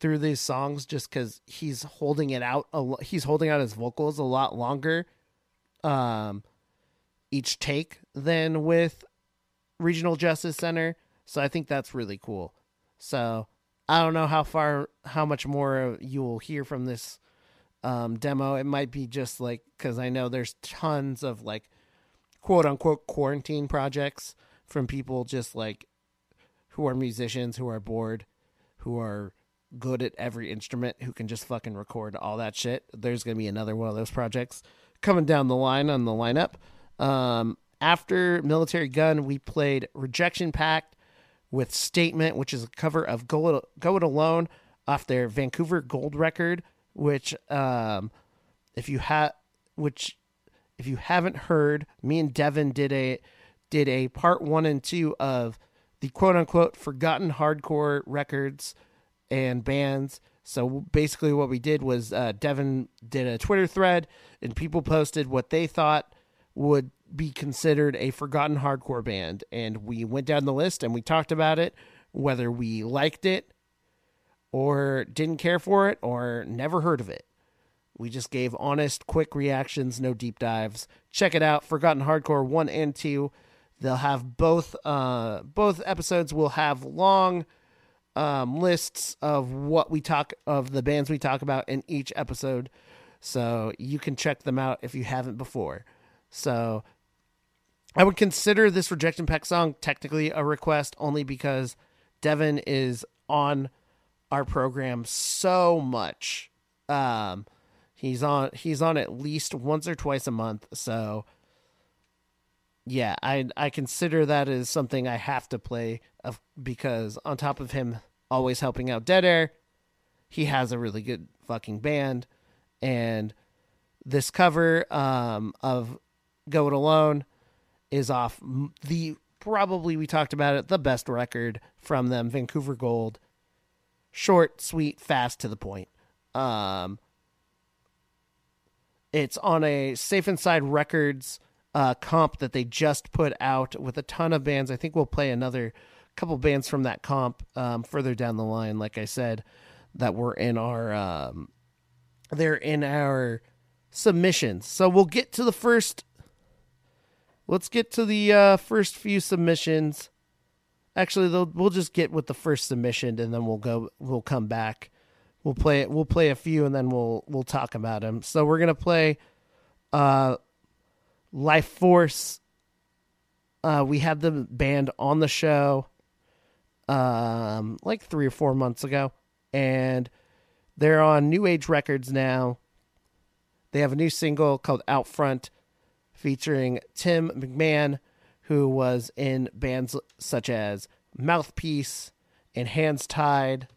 through these songs, just because he's holding it out, a lo- he's holding out his vocals a lot longer, um, each take than with Regional Justice Center. So I think that's really cool. So I don't know how far, how much more you will hear from this um, demo. It might be just like because I know there's tons of like quote unquote quarantine projects from people just like who are musicians who are bored, who are good at every instrument who can just fucking record all that shit. There's to be another one of those projects coming down the line on the lineup. Um, after Militarie Gun, we played Rejection Pact with Statement, which is a cover of Go It, Go it Alone off their Vancouver Gold record, which um, if you have which if you haven't heard, me and Devin did a did a part 1 and 2 of the quote unquote forgotten hardcore records and bands. So basically, what we did was uh, Devin did a Twitter thread, and people posted what they thought would be considered a forgotten hardcore band. And we went down the list and we talked about it, whether we liked it or didn't care for it or never heard of it. We just gave honest, quick reactions, no deep dives. Check it out, Forgotten Hardcore 1 and 2. They'll have both uh both episodes will have long um lists of what we talk of the bands we talk about in each episode. So you can check them out if you haven't before. So I would consider this Rejection Pact song technically a request only because Devin is on our program so much. Um, he's on he's on at least once or twice a month. So yeah, I I consider that as something I have to play of because on top of him always helping out Dead Air, he has a really good fucking band, and this cover um, of Go It Alone is off the probably we talked about it the best record from them Vancouver Gold short sweet fast to the point um it's on a Safe Inside Records uh, comp that they just put out with a ton of bands. I think we'll play another couple bands from that comp um, further down the line. Like I said, that were in our um, they're in our submissions. So we'll get to the first. Let's get to the uh, first few submissions. Actually, we'll just get with the first submission, and then we'll go. We'll come back. We'll play. We'll play a few, and then we'll we'll talk about them. So we're gonna play, uh, Life Force. Uh, we had the band on the show, um, like three or four months ago, and they're on New Age Records now. They have a new single called Out Front, featuring Tim McMahon, who was in bands such as Mouthpiece and Hands Tied.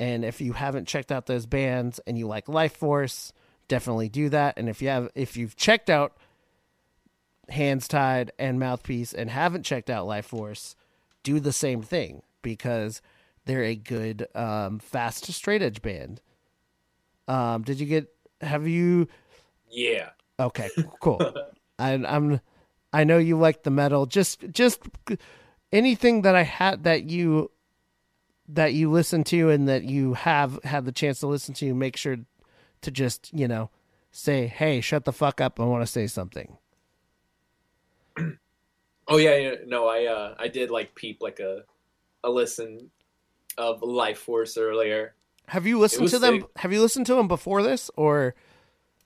And if you haven't checked out those bands and you like Life Force, definitely do that. And if you have if you've checked out Hands Tied and Mouthpiece and haven't checked out Life Force, do the same thing because they're a good um, fast straight edge band. Um, did you get? Have you? Yeah. Okay. Cool. I, I'm. I know you like the metal. Just just anything that I had that you that you listen to and that you have had the chance to listen to, make sure to just, you know, say, "Hey, shut the fuck up. I want to say something." Oh yeah, yeah, no, I uh I did like peep like a a listen of Life Force earlier. Have you listened to them? Sick. Have you listened to them before this or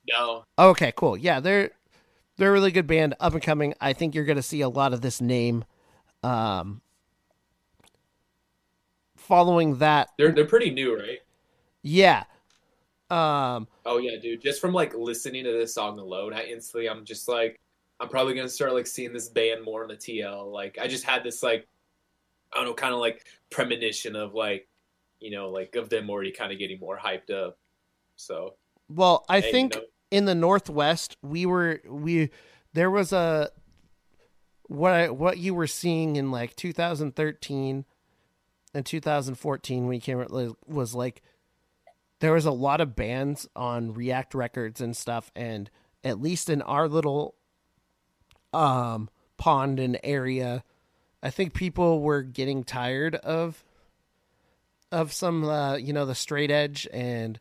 No. Okay, cool. Yeah, they're they're a really good band, up and coming. I think you're going to see a lot of this name um following that. They're they're pretty new, right? Yeah. Um Oh yeah, dude. Just from like listening to this song alone, I instantly I'm just like I'm probably gonna start like seeing this band more on the TL. Like I just had this like I don't know, kind of like premonition of like you know like of them already kind of getting more hyped up. So well, I hey, think you know. In the Northwest we were we there was a what I, what you were seeing in like 2013 and 2014 when you came was like there was a lot of bands on React Records and stuff, and at least in our little um, pond and area, I think people were getting tired of of some uh, you know the straight edge and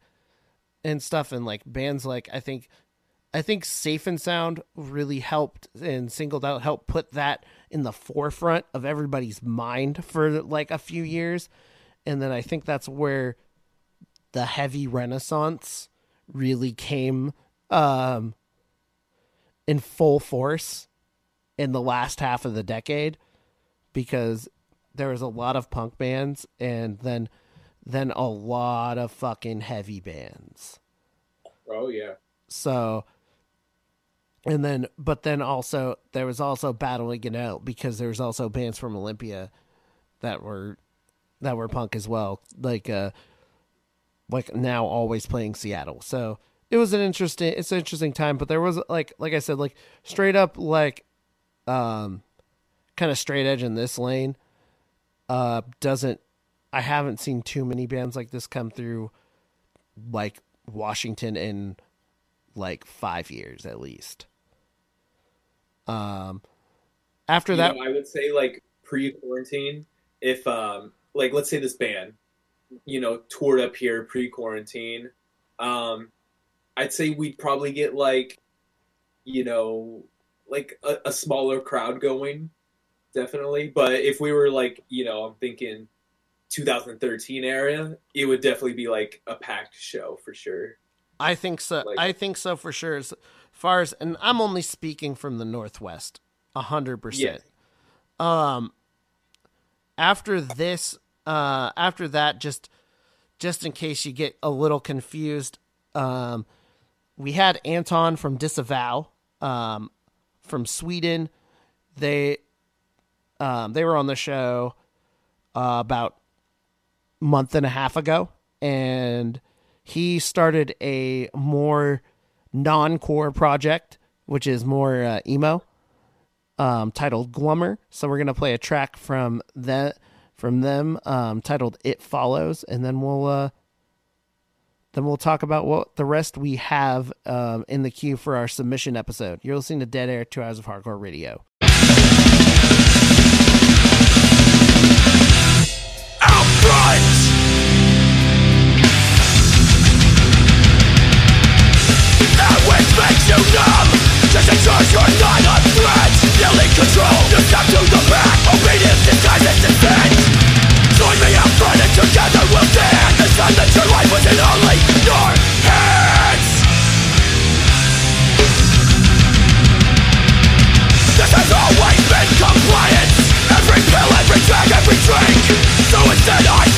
and stuff and like bands like I think I think Safe and Sound really helped and singled out helped put that in the forefront of everybody's mind for like a few years. And then I think that's where the heavy renaissance really came um, in full force in the last half of the decade because there was a lot of punk bands and then than a lot of fucking heavy bands. Oh yeah. So, and then, but then also there was also battling it out because there was also bands from Olympia that were that were punk as well, like uh, like now always playing Seattle. So it was an interesting, it's an interesting time. But there was like, like I said, like straight up like, um, kind of straight edge in this lane. Uh, doesn't I haven't seen too many bands like this come through, like Washington in like five years at least. Um, after You that, know, I would say like pre-quarantine, if um like let's say this band, you know, toured up here pre-quarantine, um, I'd say we'd probably get like, you know, like a, a smaller crowd going, definitely. But if we were like, you know, I'm thinking 2013 area, it would definitely be like a packed show for sure. I think so. Like- I think so for sure. As far as, and I'm only speaking from the Northwest, a hundred percent. Um, after this, uh, after that, just, just in case you get a little confused, um, we had Anton from Disavow, um, from Sweden. They, um, they were on the show uh, about month and a half ago, and he started a more non-core project, which is more uh, emo, um, titled Glummer. So we're gonna play a track from that from them um, titled "It Follows," and then we'll uh, then we'll talk about what the rest we have um, in the queue for our submission episode. You're listening to Dead Air, two hours of hardcore radio. You numb. Just ensures you're not a control, you step to the back. Obedience disguises dissent Join me out front and together we'll stand. The sun that your life was in only your hands. This has always been compliance. Every pill, every drag, every drink. So instead I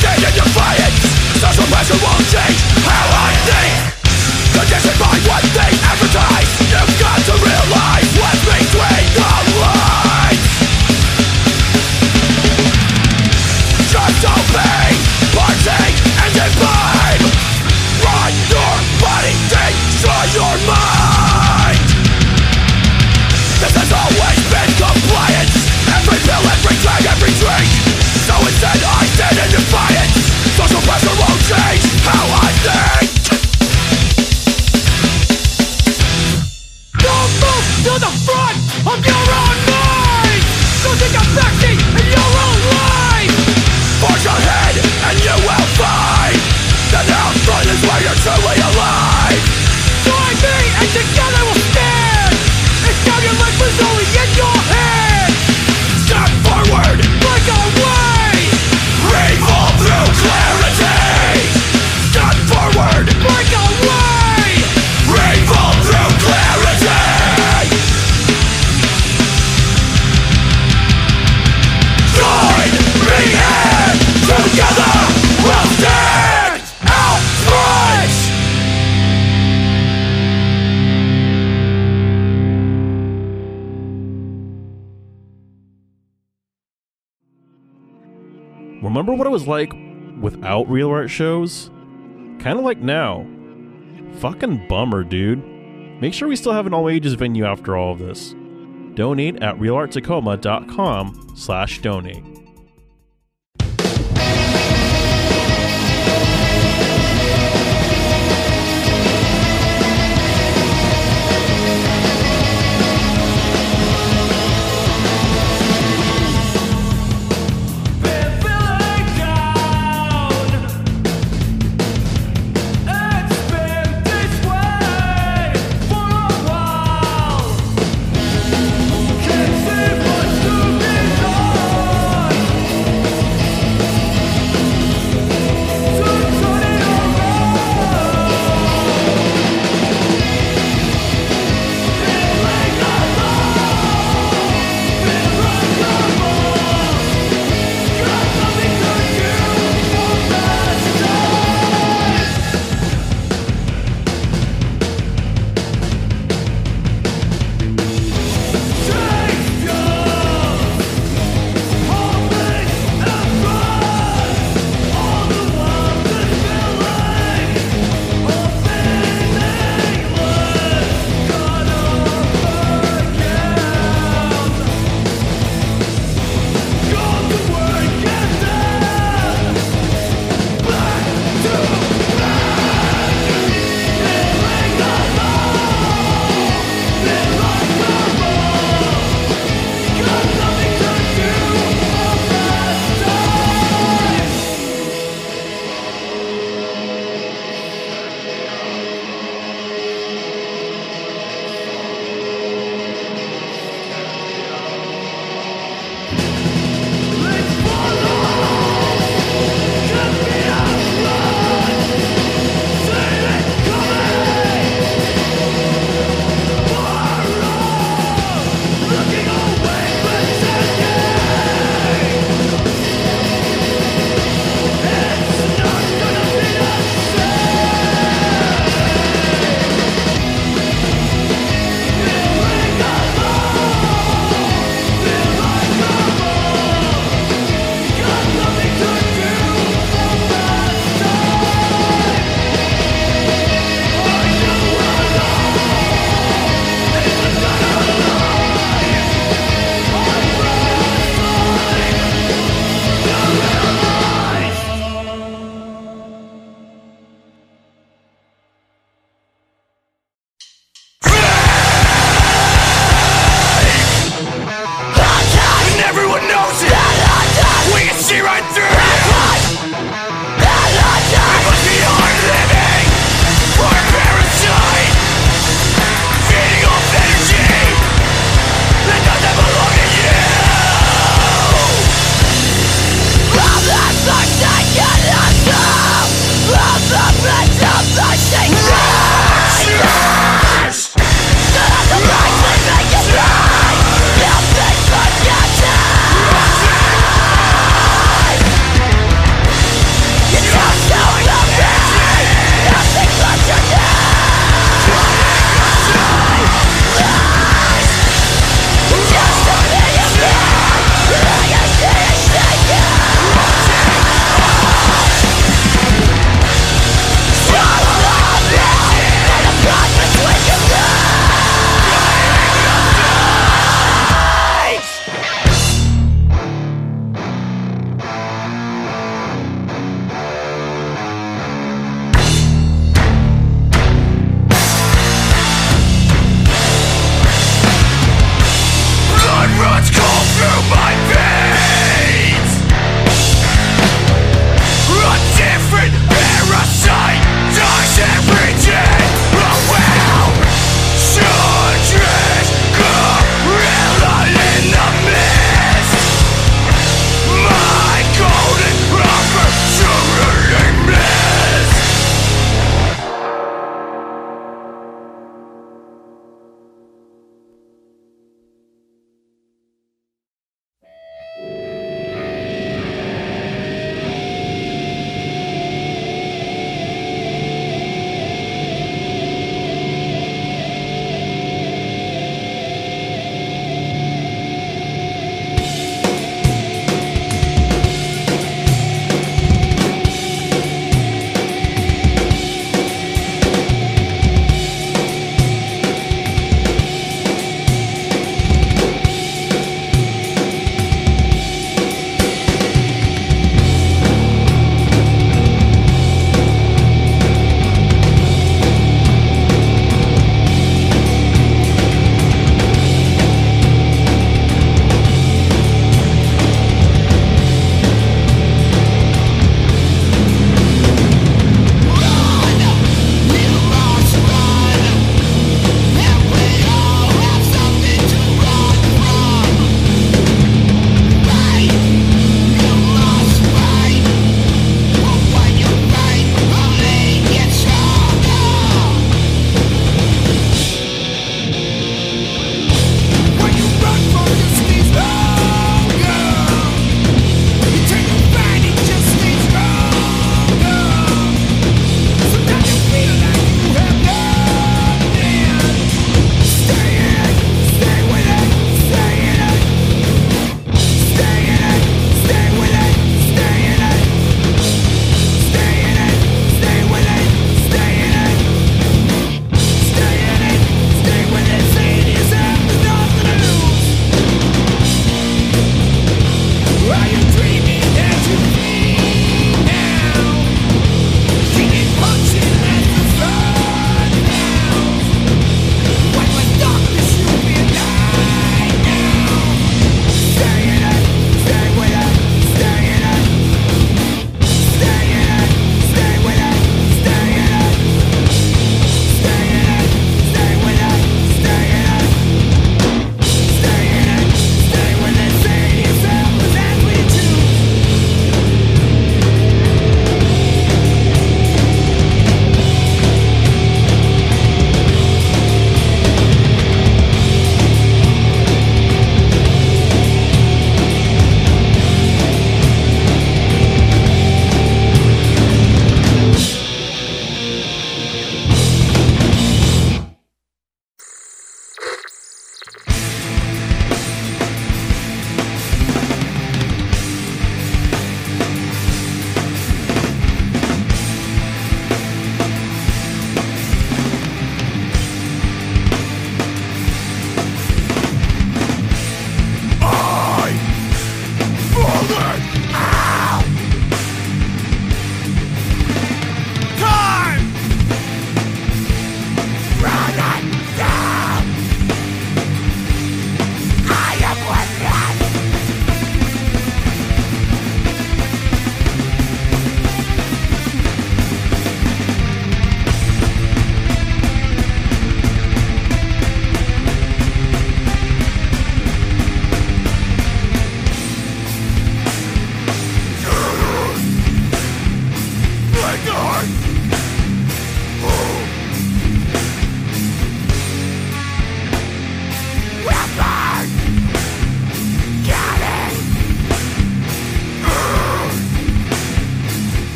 Remember what it was like without real art shows? Kind of like now. Fucking bummer, dude. Make sure we still have an all ages venue after all of this. Donate at realarttacoma.com slash donate.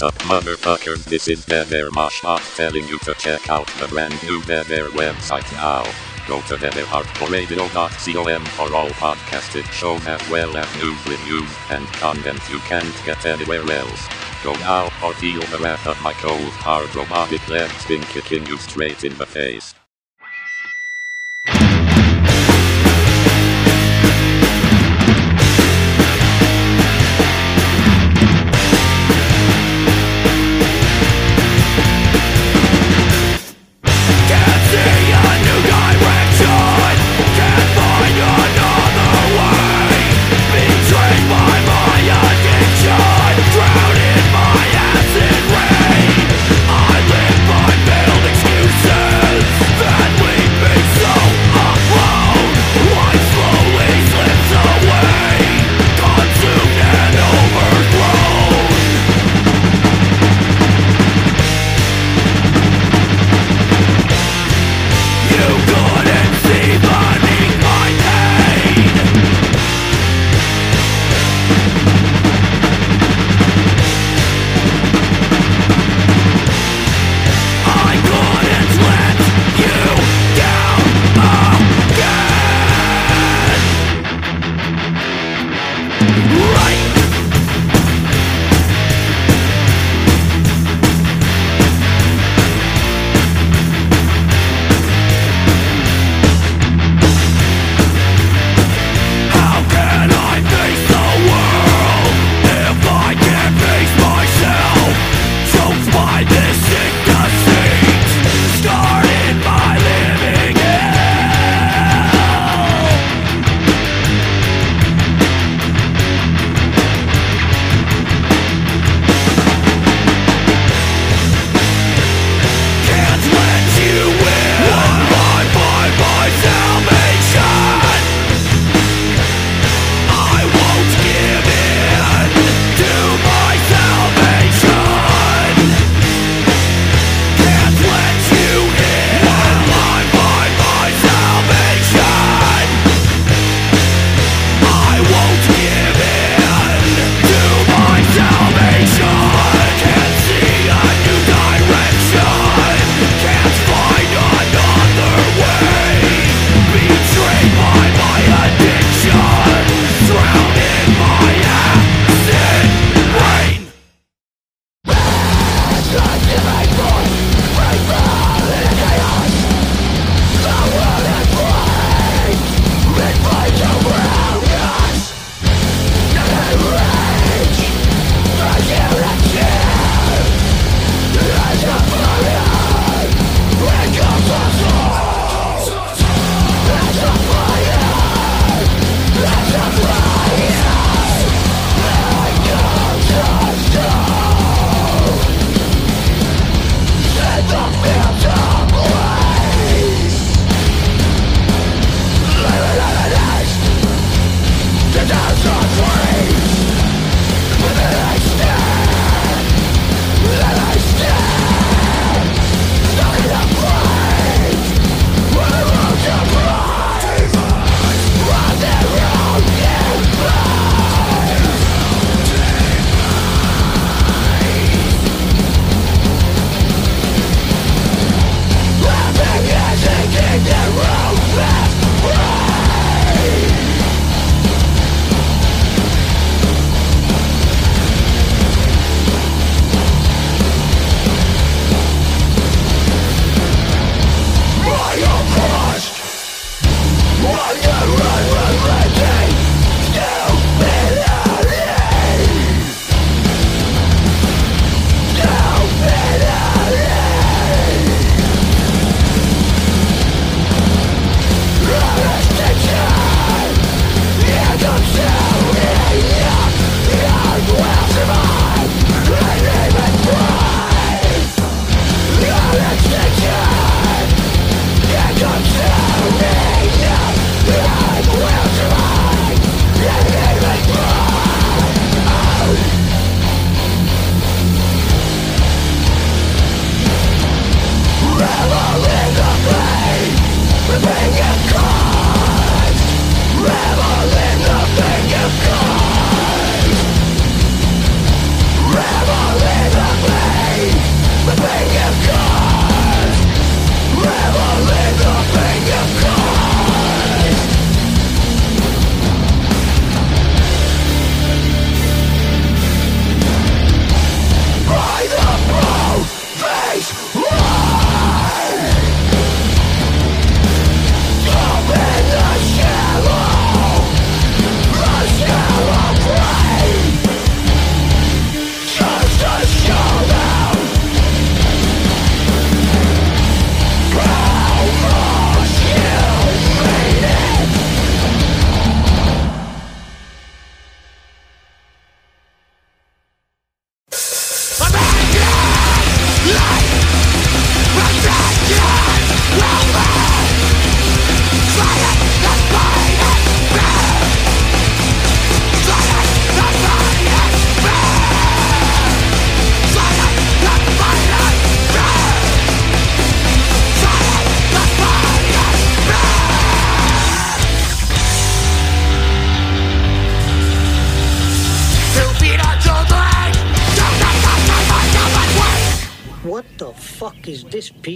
What's up, motherfuckers? This is Beber Mashak telling you to check out the brand new Beber website now. Go to beberheartporadio.com for all podcasted shows as well as news reviews and content you can't get anywhere else. Go now or feel the wrath of my cold hard robotic legs been kicking you straight in the face.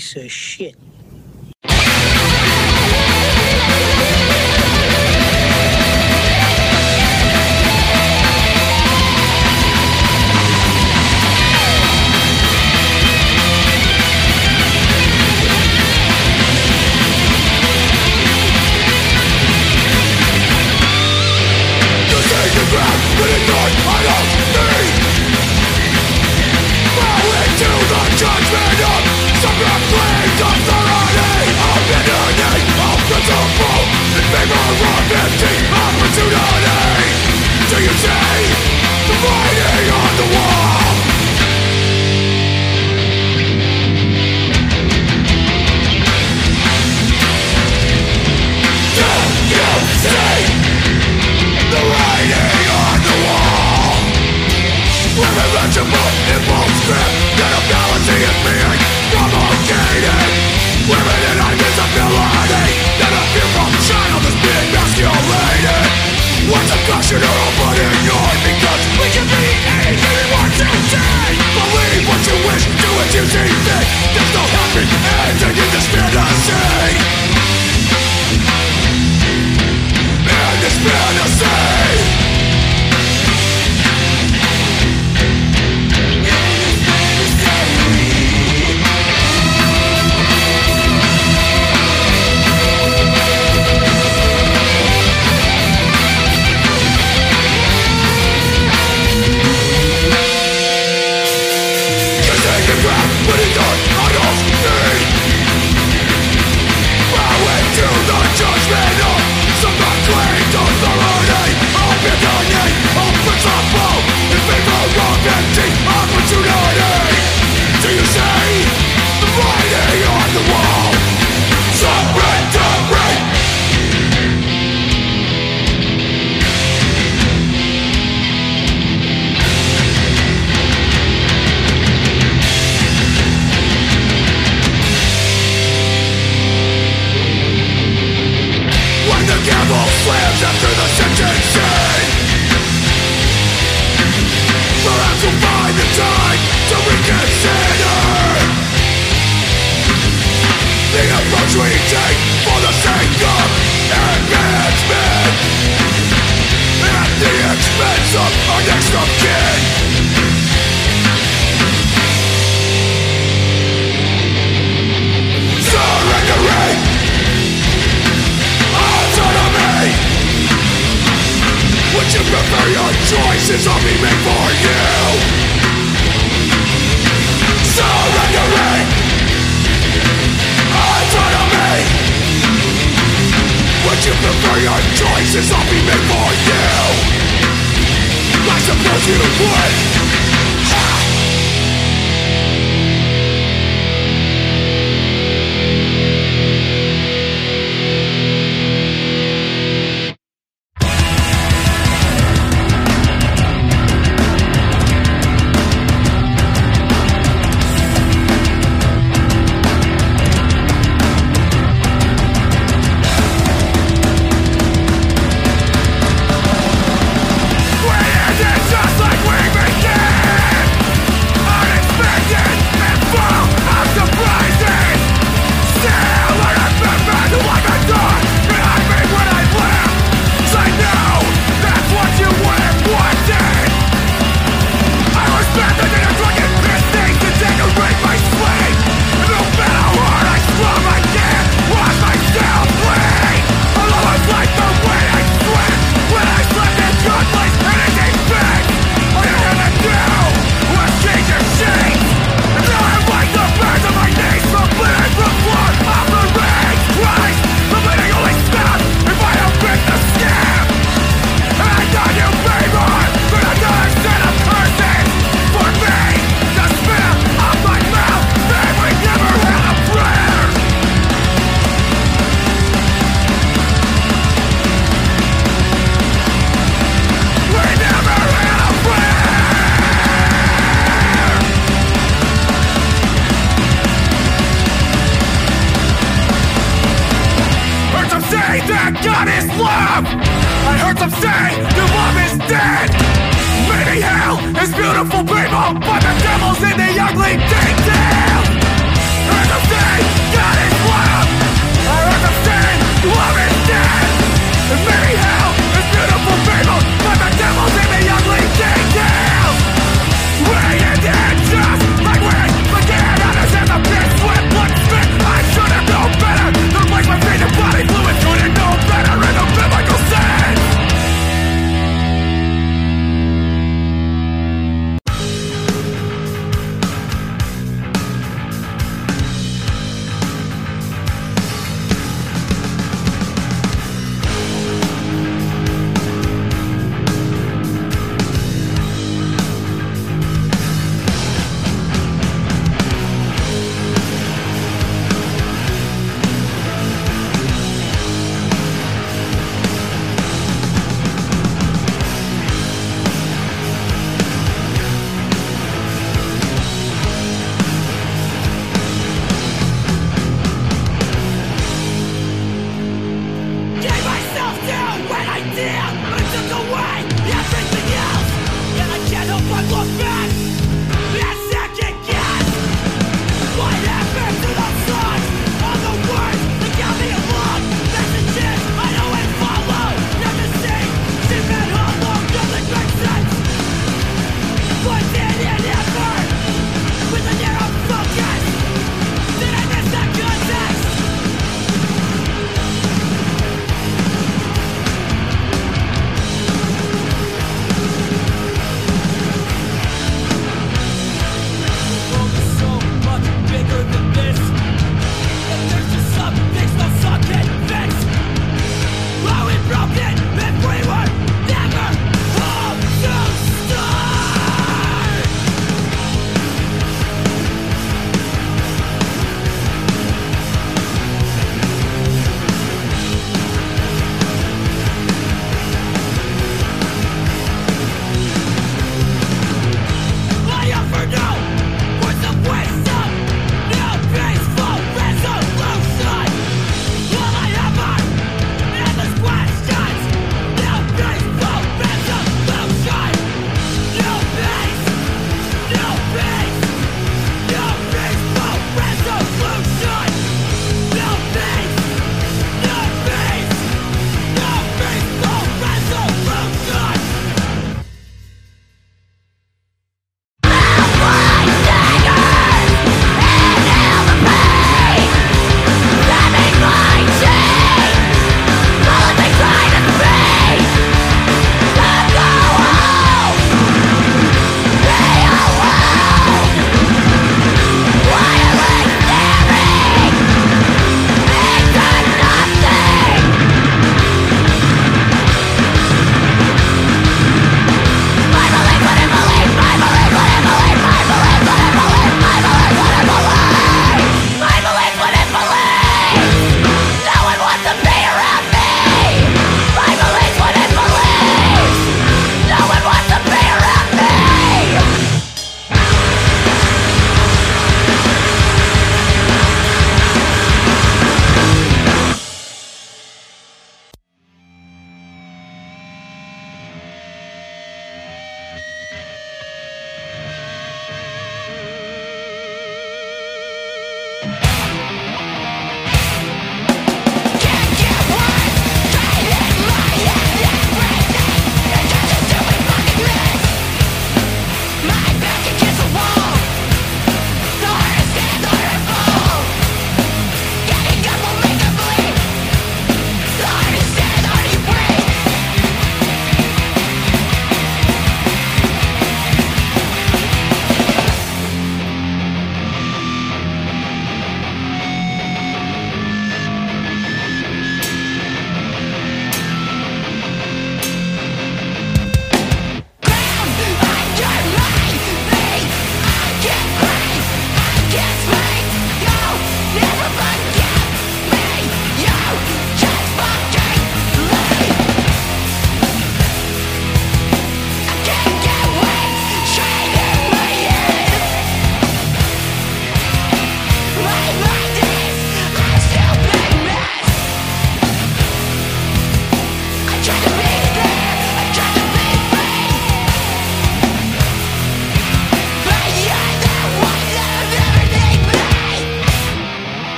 Piece of shit?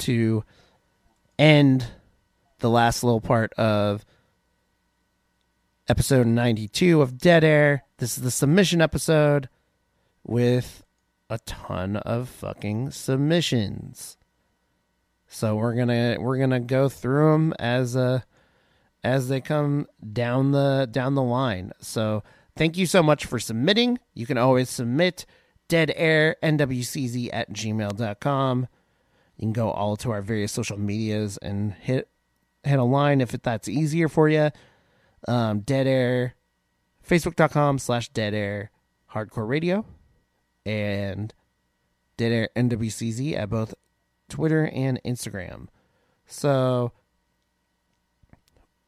To end the last little part of episode 92 of Dead Air. This is the submission episode with a ton of fucking submissions. So we're going to we're going to go through them as uh as they come down the down the line. So thank you so much for submitting. You can always submit dead air nwcz at gmail.com you can go all to our various social medias and hit hit a line if that's easier for you um, dead air facebook.com slash dead air hardcore radio and dead air nwcz at both twitter and instagram. So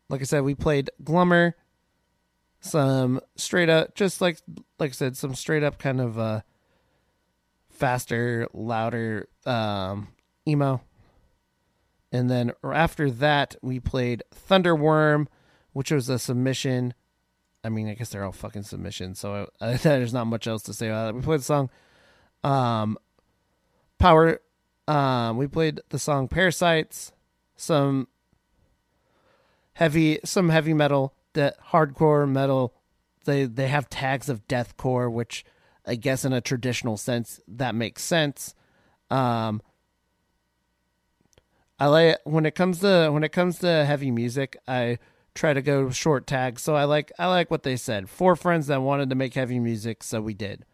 like i said we played glummer some straight up just like like i said some straight up kind of uh faster, louder um, emo. And then after that, we played Thunderworm, which was a submission. I mean, I guess they're all fucking submissions, so I, there's not much else to say about it. We played the song um, Power. Um, we played the song Parasites, some heavy, some heavy metal, that hardcore metal. They they have tags of deathcore, which I guess in a traditional sense that makes sense. Um, I like when it comes to when it comes to heavy music, I try to go short tags. So I like I like what they said. Four friends that wanted to make heavy music, so we did.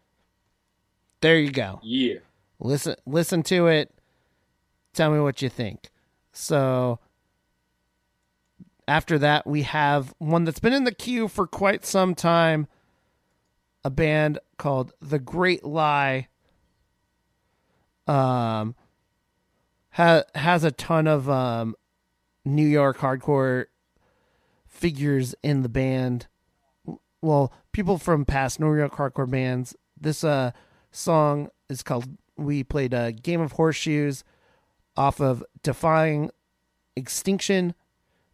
There you go. Yeah. Listen listen to it. Tell me what you think. So after that we have one that's been in the queue for quite some time a band called The Great Lie. Um, ha- has a ton of um, New York hardcore figures in the band. Well, people from past New York hardcore bands. This uh song is called. We played a game of horseshoes off of Defying Extinction,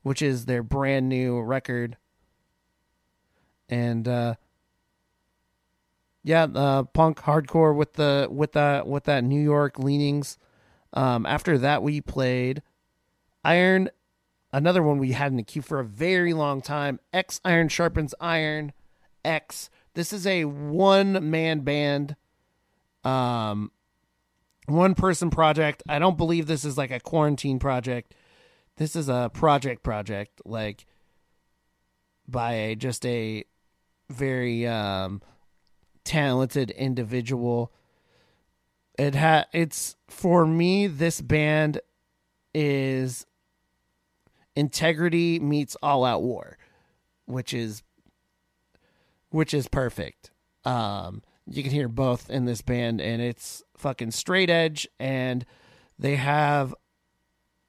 which is their brand new record. And uh, yeah, uh, punk hardcore with the with that with that New York leanings. Um, after that, we played Iron, another one we had in the queue for a very long time. X Iron sharpens iron. X. This is a one man band, um, one person project. I don't believe this is like a quarantine project. This is a project project, like by a, just a very um talented individual. It ha it's for me this band is integrity meets all out war, which is which is perfect. Um you can hear both in this band and it's fucking straight edge and they have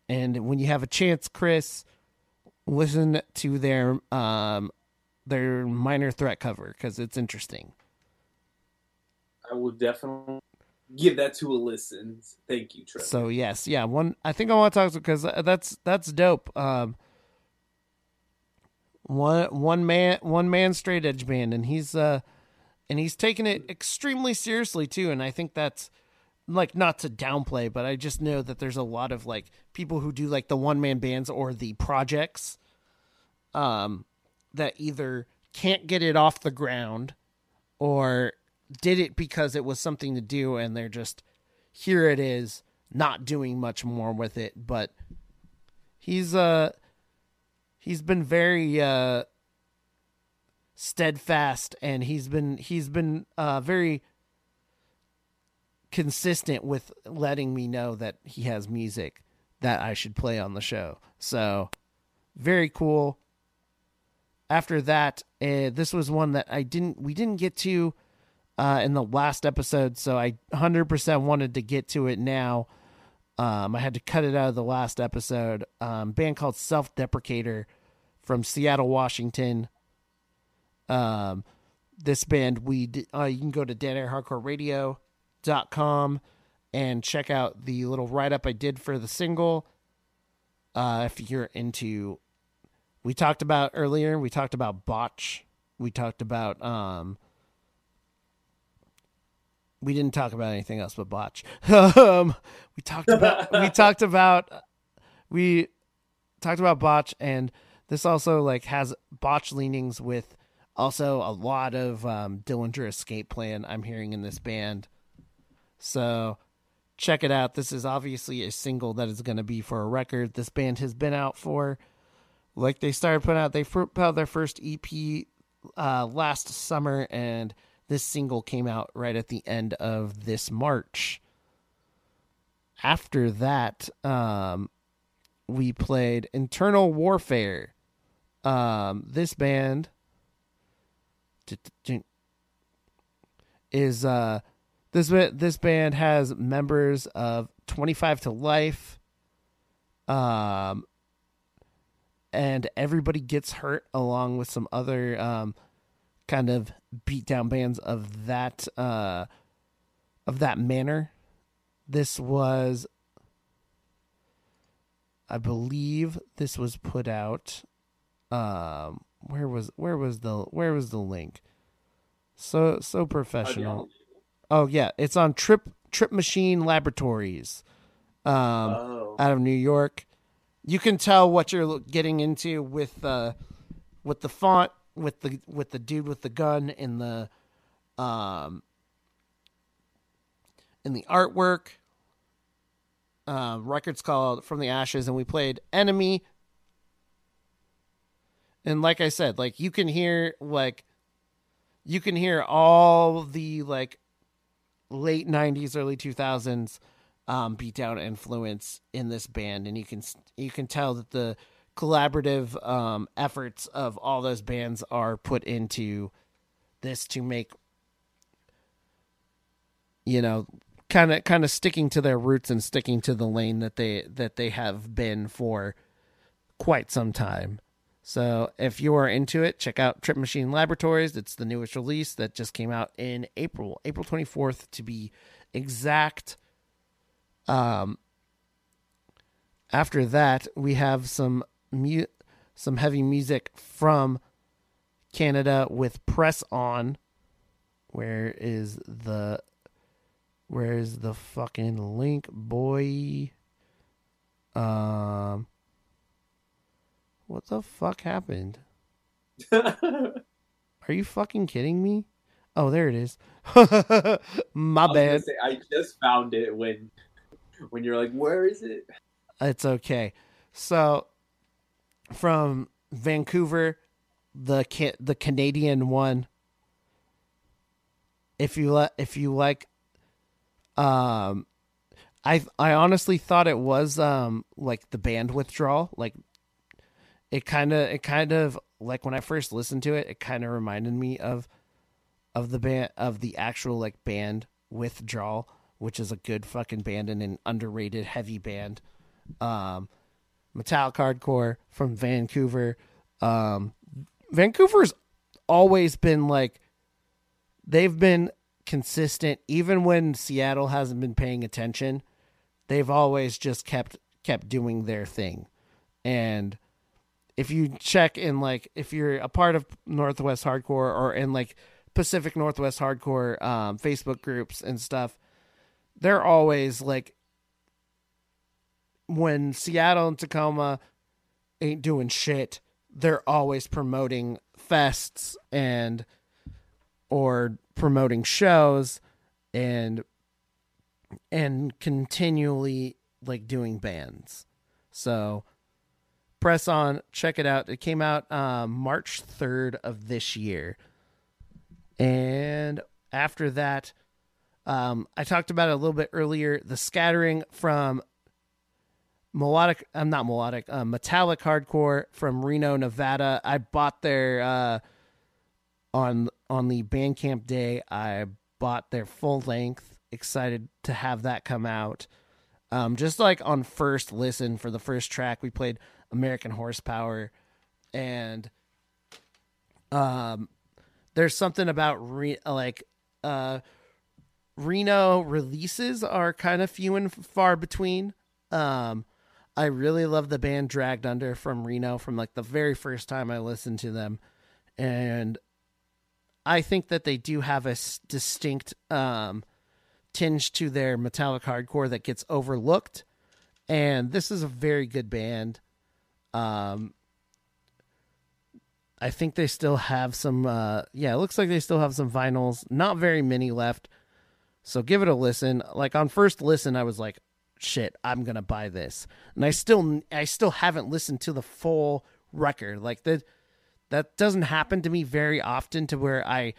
and when you have a chance Chris listen to their um their minor threat cover cuz it's interesting. I will definitely give that to a listen. Thank you, Trevor. So yes, yeah, one. I think I want to talk because that's that's dope. Um, one one man one man straight edge band, and he's uh, and he's taking it extremely seriously too. And I think that's like not to downplay, but I just know that there's a lot of like people who do like the one man bands or the projects, um, that either can't get it off the ground, or did it because it was something to do and they're just here it is not doing much more with it but he's uh he's been very uh steadfast and he's been he's been uh very consistent with letting me know that he has music that I should play on the show. So very cool. After that, uh, this was one that I didn't we didn't get to uh, in the last episode, so I 100% wanted to get to it now. Um, I had to cut it out of the last episode. Um, band called Self Deprecator from Seattle, Washington. Um, this band, we uh, you can go to deadairhardcoreradio.com and check out the little write up I did for the single. Uh, if you're into, we talked about earlier, we talked about Botch. We talked about um, we didn't talk about anything else but botch. um, we talked about we talked about we talked about botch, and this also like has botch leanings with also a lot of um, Dillinger Escape Plan. I'm hearing in this band, so check it out. This is obviously a single that is going to be for a record. This band has been out for like they started putting out they put out their first EP uh, last summer and this single came out right at the end of this March. After that, um, we played Internal Warfare. Um, this band is uh, this this band has members of Twenty Five to Life, um, and everybody gets hurt along with some other um, kind of beat down bands of that uh of that manner. This was I believe this was put out um where was where was the where was the link? So so professional. Oh yeah, it's on Trip Trip Machine Laboratories. Um Oh. out of New York. You can tell what you're getting into with uh with the font with the with the dude with the gun in the um in the artwork. Uh, record's called From the Ashes, and we played Enemy. And like I said, like you can hear like you can hear all the like late '90s, early 2000s um, beatdown influence in this band, and you can you can tell that the collaborative um, efforts of all those bands are put into this to make you know kind of kind of sticking to their roots and sticking to the lane that they that they have been for quite some time. So if you are into it, check out Trip Machine Laboratories. It's the newest release that just came out in April, April 24th to be exact. Um after that, we have some mu- some heavy music from Canada with Press On. Where is the where is the fucking link, boy? Um What the fuck happened? Are you fucking kidding me? Oh, there it is. My I bad. say, I just found it when when you're like, where is it? It's okay. So, from Vancouver, the the Canadian one. If you let, if you like, um, I I honestly thought it was um like the band withdrawal. Like, it kind of it kind of like when I first listened to it, it kind of reminded me of of the band of the actual like band withdrawal, which is a good fucking band and an underrated heavy band um, metallic hardcore from Vancouver. Um, Vancouver's always been like they've been consistent, even when Seattle hasn't been paying attention. They've always just kept kept doing their thing, and if you check in like if you're a part of Northwest Hardcore or in like Pacific Northwest Hardcore um, Facebook groups and stuff, they're always like when Seattle and Tacoma ain't doing shit, they're always promoting fests and or promoting shows and and continually like doing bands. So press on, check it out. It came out um, March 3rd of this year. And after that, um, I talked about it a little bit earlier. The scattering from melodic i'm not melodic uh, metallic hardcore from reno nevada. I bought their uh on on the bandcamp day i bought their full length. Excited to have that come out. Um just like on first listen for the first track we played american horsepower. And um there's something about re- like uh reno releases are kind of few and far between. Um I really love the band Dragged Under from Reno from like the very first time I listened to them. And I think that they do have a distinct um tinge to their metallic hardcore that gets overlooked. And this is a very good band. Um, I think they still have some. Uh, yeah, it looks like they still have some vinyls. Not very many left. So give it a listen. Like on first listen, I was like, "Shit, I'm gonna buy this," and I still, I still haven't listened to the full record. Like that, that doesn't happen to me very often. To where I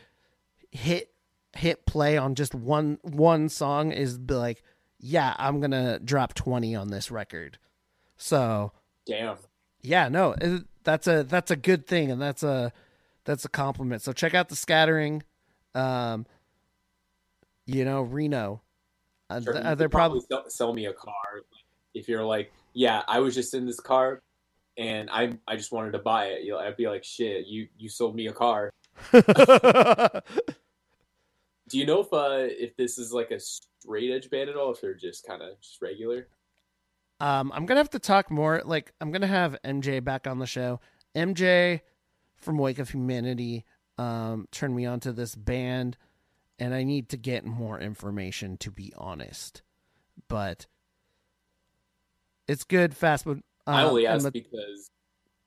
hit hit play on just one one song is like, "Yeah, I'm gonna drop twenty on this record." So Damn. yeah, no, it, that's a that's a good thing, and that's a that's a compliment. So check out the scattering. Um, you know, Reno. Uh, Sure, th- you uh, they're probably probably sell, sell me a car if you're like, yeah, I was just in this car and I I just wanted to buy it. You know, I'd be like, shit, you you sold me a car. Do you know if uh if this is like a straight edge band at all? If they're just kind of just regular? Um, I'm gonna have to talk more. Like, I'm gonna have MJ back on the show. MJ from Wake of Humanity um, turned me on to this band, and I need to get more information to be honest. But it's good, fast. But uh, I only ask the- because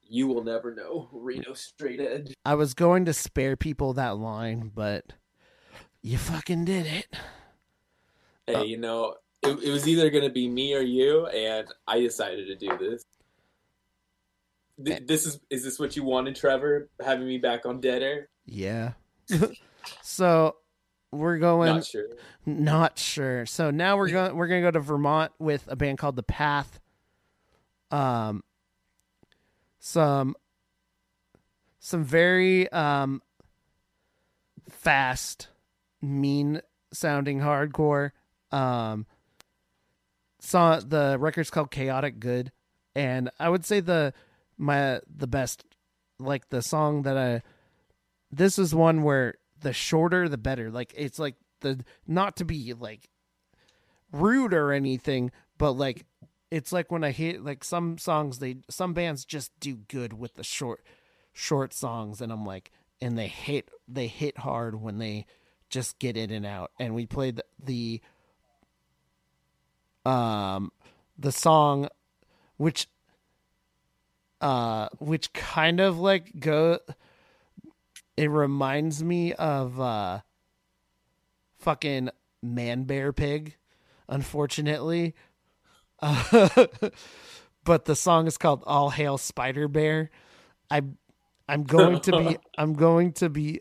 you will never know Reno straight edge. I was going to spare people that line, but you fucking did it. Hey, you know, it, it was either gonna be me or you, and I decided to do this. Th- This is is this what you wanted, Trevor? Having me back on Dead Air? Yeah. so we're going Not sure. Not sure. So now we're going we're going to go to Vermont with a band called The Path. Um some some very um fast mean sounding hardcore. Um saw the record's called Chaotic Good and I would say the my the best like the song that I this is one where the shorter the better. Like it's like the not to be like rude or anything, but like it's like when I hit like some songs they some bands just do good with the short short songs and I'm like and they hit they hit hard when they just get in and out. And we played the um the song which uh which kind of like go it reminds me of uh fucking man bear pig unfortunately. Uh, but the song is called all hail spider bear. I i'm going to be i'm going to be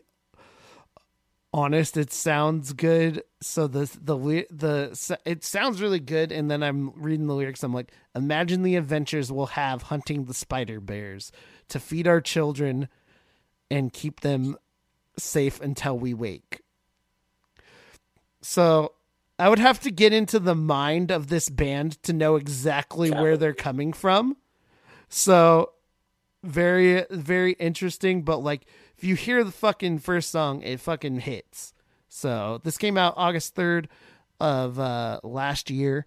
honest it sounds good. So the the the it sounds really good and then i'm reading the lyrics i'm like imagine the adventures we'll have hunting the spider bears to feed our children and keep them safe until we wake. So i would have to get into the mind of this band to know exactly where they're coming from. So very very interesting but like if you hear the fucking first song it fucking hits. So this came out august 3rd of uh last year.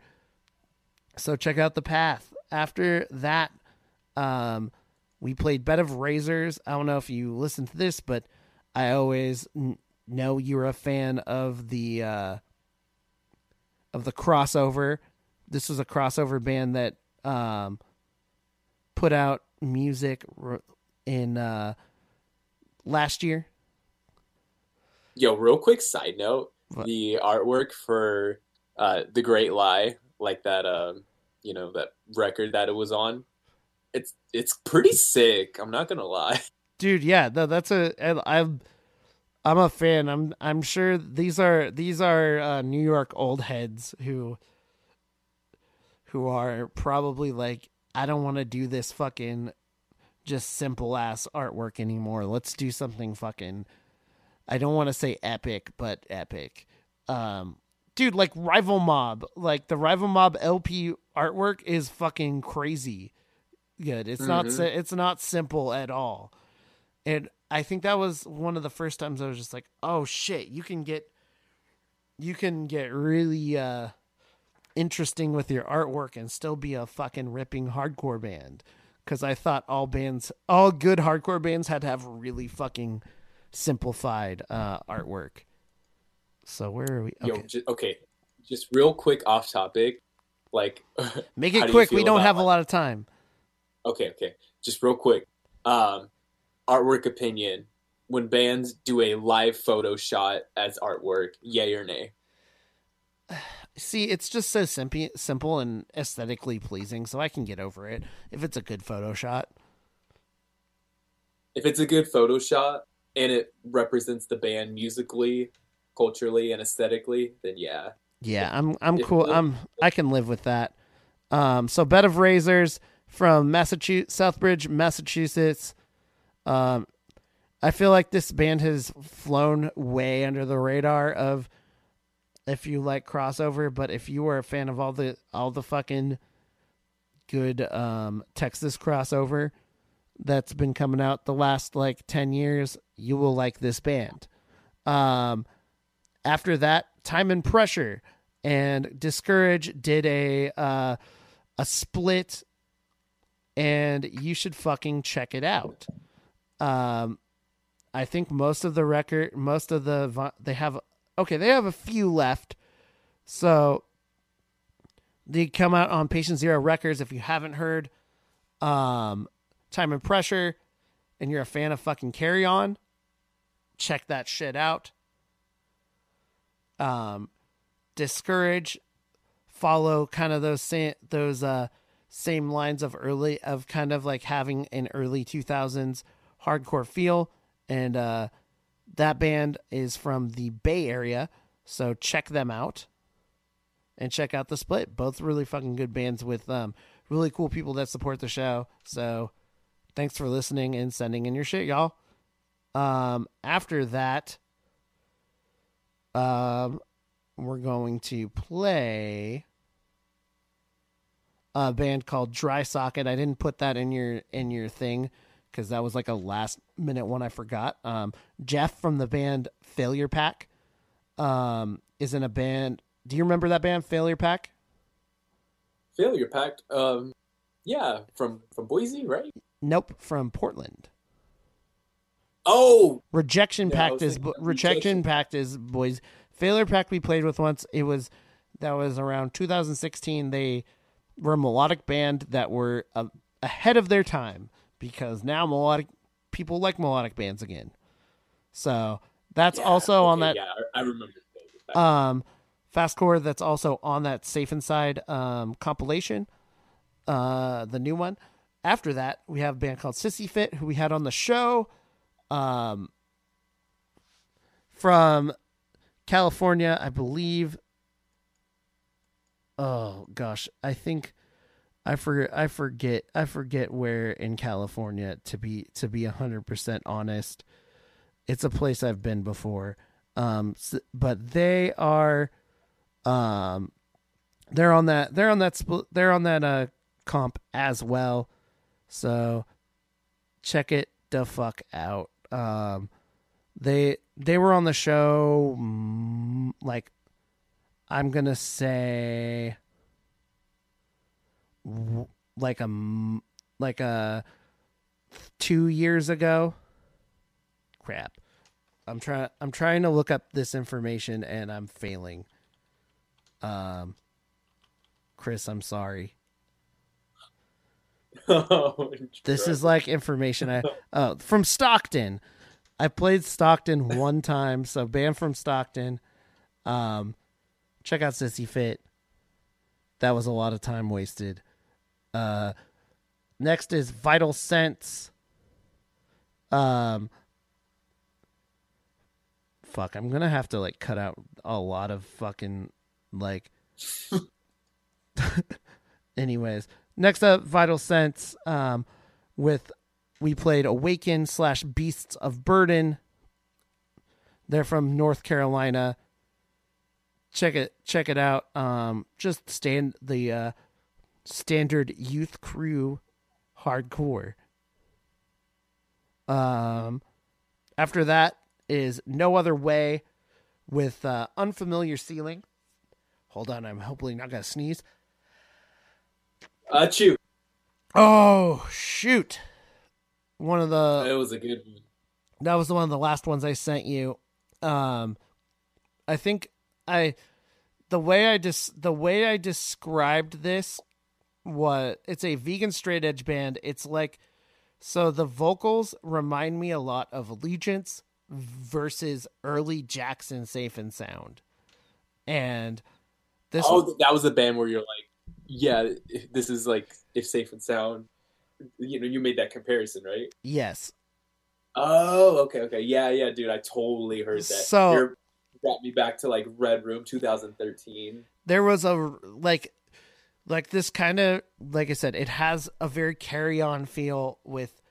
So check out the path. After that um we played bed of razors. I don't know if you listened to this but i always n- know you're a fan of the uh of the crossover. This was a crossover band that um put out music in uh last year. Yo, real quick side note: the artwork for uh, "The Great Lie," like that, um, you know, that record that it was on, it's it's pretty sick. I'm not gonna lie. dude yeah no, that's a i'm i'm a fan i'm i'm sure these are these are uh new york old heads who who are probably like i don't want to do this fucking just simple ass artwork anymore let's do something fucking i don't want to say epic but epic um dude like rival mob like the rival mob lp artwork is fucking crazy good it's not Mhm. si- it's not simple at all and I think that was one of the first times I was just like, "Oh shit, you can get you can get really uh interesting with your artwork and still be a fucking ripping hardcore band." Cuz I thought all bands, all good hardcore bands had to have really fucking simplified uh artwork. So where are we? Yo, Okay. okay. just real quick off topic, like Make it quick. We don't about, have a lot of time. Okay, okay. Just real quick. Um, artwork opinion. When bands do a live photo shot as artwork, yay or nay? See, it's just so simple, simple and aesthetically pleasing, so I can get over it if it's a good photo shot. If it's a good photo shot and it represents the band musically, culturally, and aesthetically, then yeah. Yeah, I'm I'm If- cool. I'm I can live with that. Um, so bed of razors from Massachusetts, Southbridge, Massachusetts. Um, I feel like this band has flown way under the radar of if you like crossover, but if you are a fan of all the all the fucking good um Texas crossover that's been coming out the last like 10 years, you will like this band. Um after that, Time and Pressure and Discourage did a uh, a split, and you should fucking check it out. Um, I think most of the record, most of the they have okay, they have a few left, so they come out on Patient Zero Records. If you haven't heard, um, Time and Pressure, and you're a fan of fucking Carry On, check that shit out um, discourage, follow kind of those those uh same lines of early of kind of like having an early two thousands hardcore feel, and uh, that band is from the Bay Area, so check them out. And check out the split. Both really fucking good bands with um really cool people that support the show. So thanks for listening and sending in your shit, y'all. Um, after that, um, we're going to play a band called Dry Socket. I didn't put that in your in your thing because that was like a last minute one I forgot. Um, Jeff from the band Failure Pact um, is in a band. Do you remember that band Failure Pact? Failure Pact. Um, yeah, from from Boise, right? Nope, from Portland. Oh, Rejection Yeah, Pact is bo- Rejection. Pact is Boise. Failure Pact we played with once. It was that was around 2016. They were a melodic band that were uh, ahead of their time because now melodic people like melodic bands again. So that's also on that yeah, I, I remember. Um fastcore that's also on that safe inside um compilation uh the new one after that we have a band called sissy fit who we had on the show um from california i believe oh gosh. I think i forget i forget i forget where in california to be to be 100% honest. It's a place i've been before. Um s- but they are um they're on that they're on that spl- they're on that uh comp as well. So check it the fuck out. Um they they were on the show mm, like i'm gonna say like a like a two years ago. Crap. I'm trying i'm trying to look up this information and i'm failing. Um chris i'm sorry. Oh, this is like information I oh from Stockton. I played Stockton one time, so band from Stockton. Um, check out Sissy Fit. That was a lot of time wasted. Uh, next is Vital Sense. Um, fuck, I'm gonna have to like cut out a lot of fucking like. Anyways, next up, Vital Sense. Um, with we played Awaken slash Beasts of Burden. They're from North Carolina. Check it, check it out. Um, just stand the uh, standard youth crew, hardcore. Um, after that is No Other Way with uh, Unfamiliar Ceiling. Hold on, I'm hopefully not gonna sneeze. Achoo. Oh shoot! One of the It was a good one. that was the one of the last ones I sent you. Um, I think I the way I just the way I described this was it's a vegan straight edge band. It's like so the vocals remind me a lot of Allegiance versus early Jackson Safe and Sound. And this oh, that was the band where you're like, yeah, this is like if Safe and Sound. You know, you made that comparison, right? Yes. Oh, okay, okay, yeah, yeah, dude, I totally heard that. So You're, brought me back to like Red Room 2013. there was a like like this kind of like I said, it has a very carry on feel with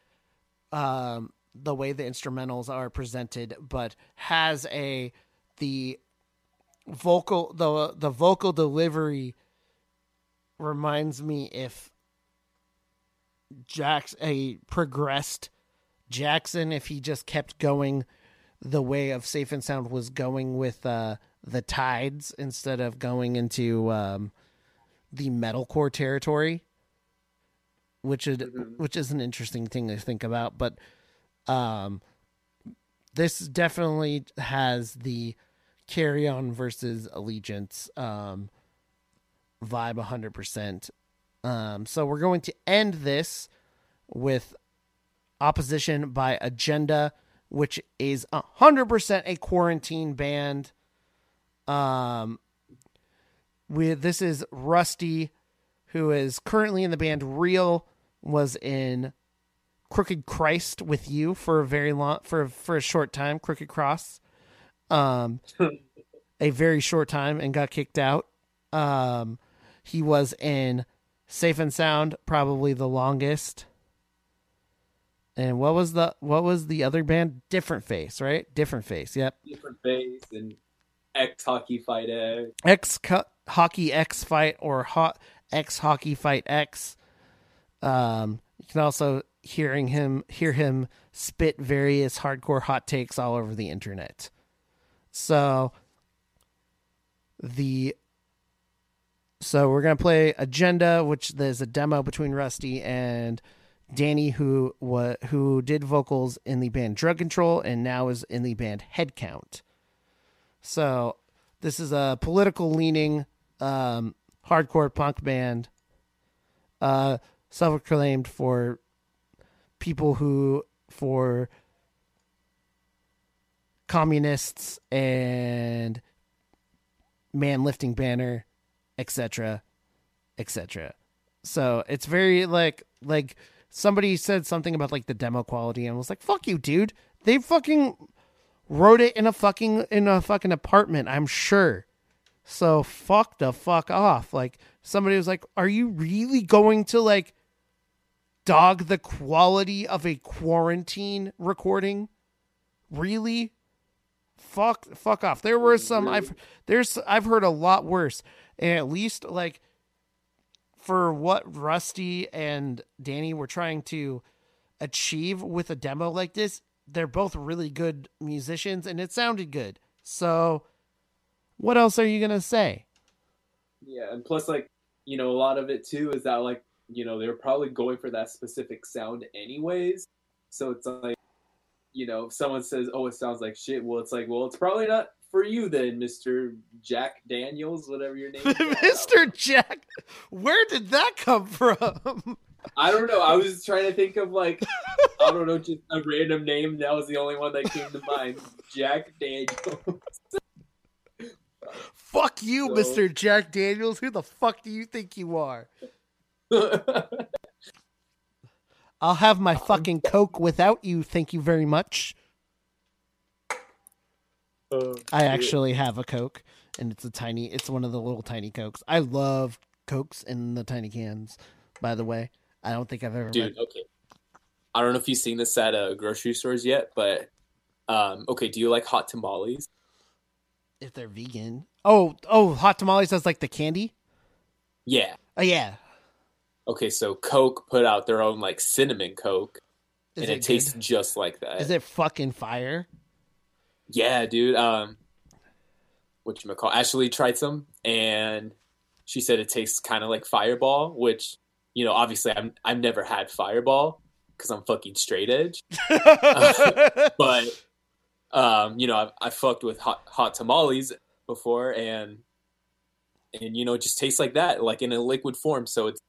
um the way the instrumentals are presented, but has a the vocal the the vocal delivery reminds me if Jax a progressed Jackson if he just kept going the way of Safe and Sound was going with uh the tides instead of going into um the metalcore territory which is which is an interesting thing to think about. But um this definitely has the carry on versus allegiance um vibe 100% um so we're going to end this with opposition by agenda which is 100% a quarantine band um with this is Rusty, who is currently in the band Real, was in Crooked Christ with you for a very long for for a short time, Crooked Cross. Um a very short time and got kicked out. Um he was in Safe and Sound probably the longest. And what was the what was the other band? Different Face, right? Different Face. Yep. Different face and X Hockey Fight X. X Hockey X fight or hot X hockey fight X. Um, you can also hearing him hear him spit various hardcore hot takes all over the internet. So the so we're gonna play Agenda, which there's a demo between Rusty and Danny, who wa- who did vocals in the band Drug Control and now is in the band Headcount. So this is a political leaning um, hardcore punk band, uh, self acclaimed for people who for communists and man lifting banner, etc., etc. So it's very like like somebody said something about like the demo quality and was like, "Fuck you, dude." They fucking wrote it in a fucking in a fucking apartment, I'm sure. So fuck the fuck off. Like somebody was like, "Are you really going to like dog the quality of a quarantine recording?" Really? Fuck fuck off. There were some I've there's I've heard a lot worse. And at least like for what Rusty and Danny were trying to achieve with a demo like this, they're both really good musicians and it sounded good. So what else are you going to say? Yeah, and plus, like, you know, a lot of it too is that, like, you know, they're probably going for that specific sound anyways. So it's like, you know, if someone says, oh, it sounds like shit, well, it's like, well, it's probably not for you then, Mr. Jack Daniels, whatever your name is. Mr. Jack, where did that come from? I don't know. I was trying to think of like I don't know, just a random name. That was the only one that came to mind. Jack Daniels. Fuck you, So- Mr. Jack Daniels. Who the fuck do you think you are? I'll have my um, fucking Coke without you. Thank you very much. Oh, I actually have a Coke, and it's a tiny. It's one of the little tiny Cokes. I love Cokes in the tiny cans. By the way, I don't think I've ever. Dude, met- okay. I don't know if you've seen this at uh, grocery stores yet, but um, okay. Do you like hot tamales? if they're vegan. Oh, oh, hot tamales has like the candy. Yeah. Oh yeah. Okay, so Coke put out their own like cinnamon Coke, Is and it it, tastes just like that. Is it fucking fire? Yeah, dude. Um, what you call? Ashley tried some, and she said it tastes kind of like Fireball, which you know, obviously, I'm I've never had Fireball because I'm fucking straight edge. but um, you know, I've, I fucked with hot hot tamales before, and and you know it just tastes like that, like in a liquid form. So it's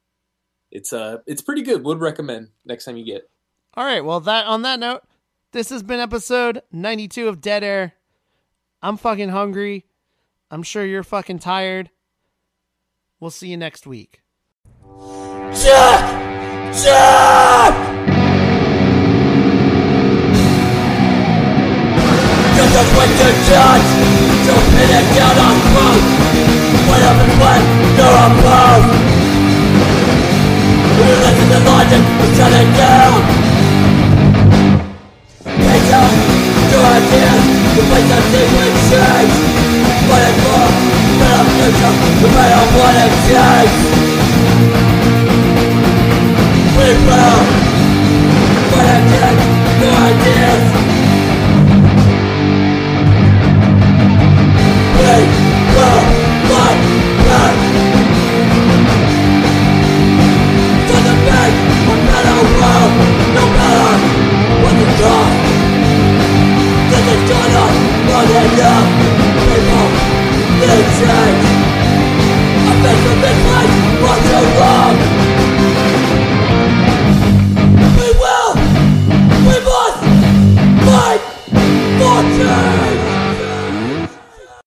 it's uh it's pretty good. Would recommend next time you get. it. All right. Well, that on that note, this has been episode 92 of Dead Air. I'm fucking hungry. I'm sure you're fucking tired. We'll see you next week. Jack! Jack! Just a winter judge Jumping it down on food What up and when you're above You listen to logic, shut it down Take out your ideas Replace them with change What it for, better future No matter what it takes We will What it takes, your ideas Gonna enough People need change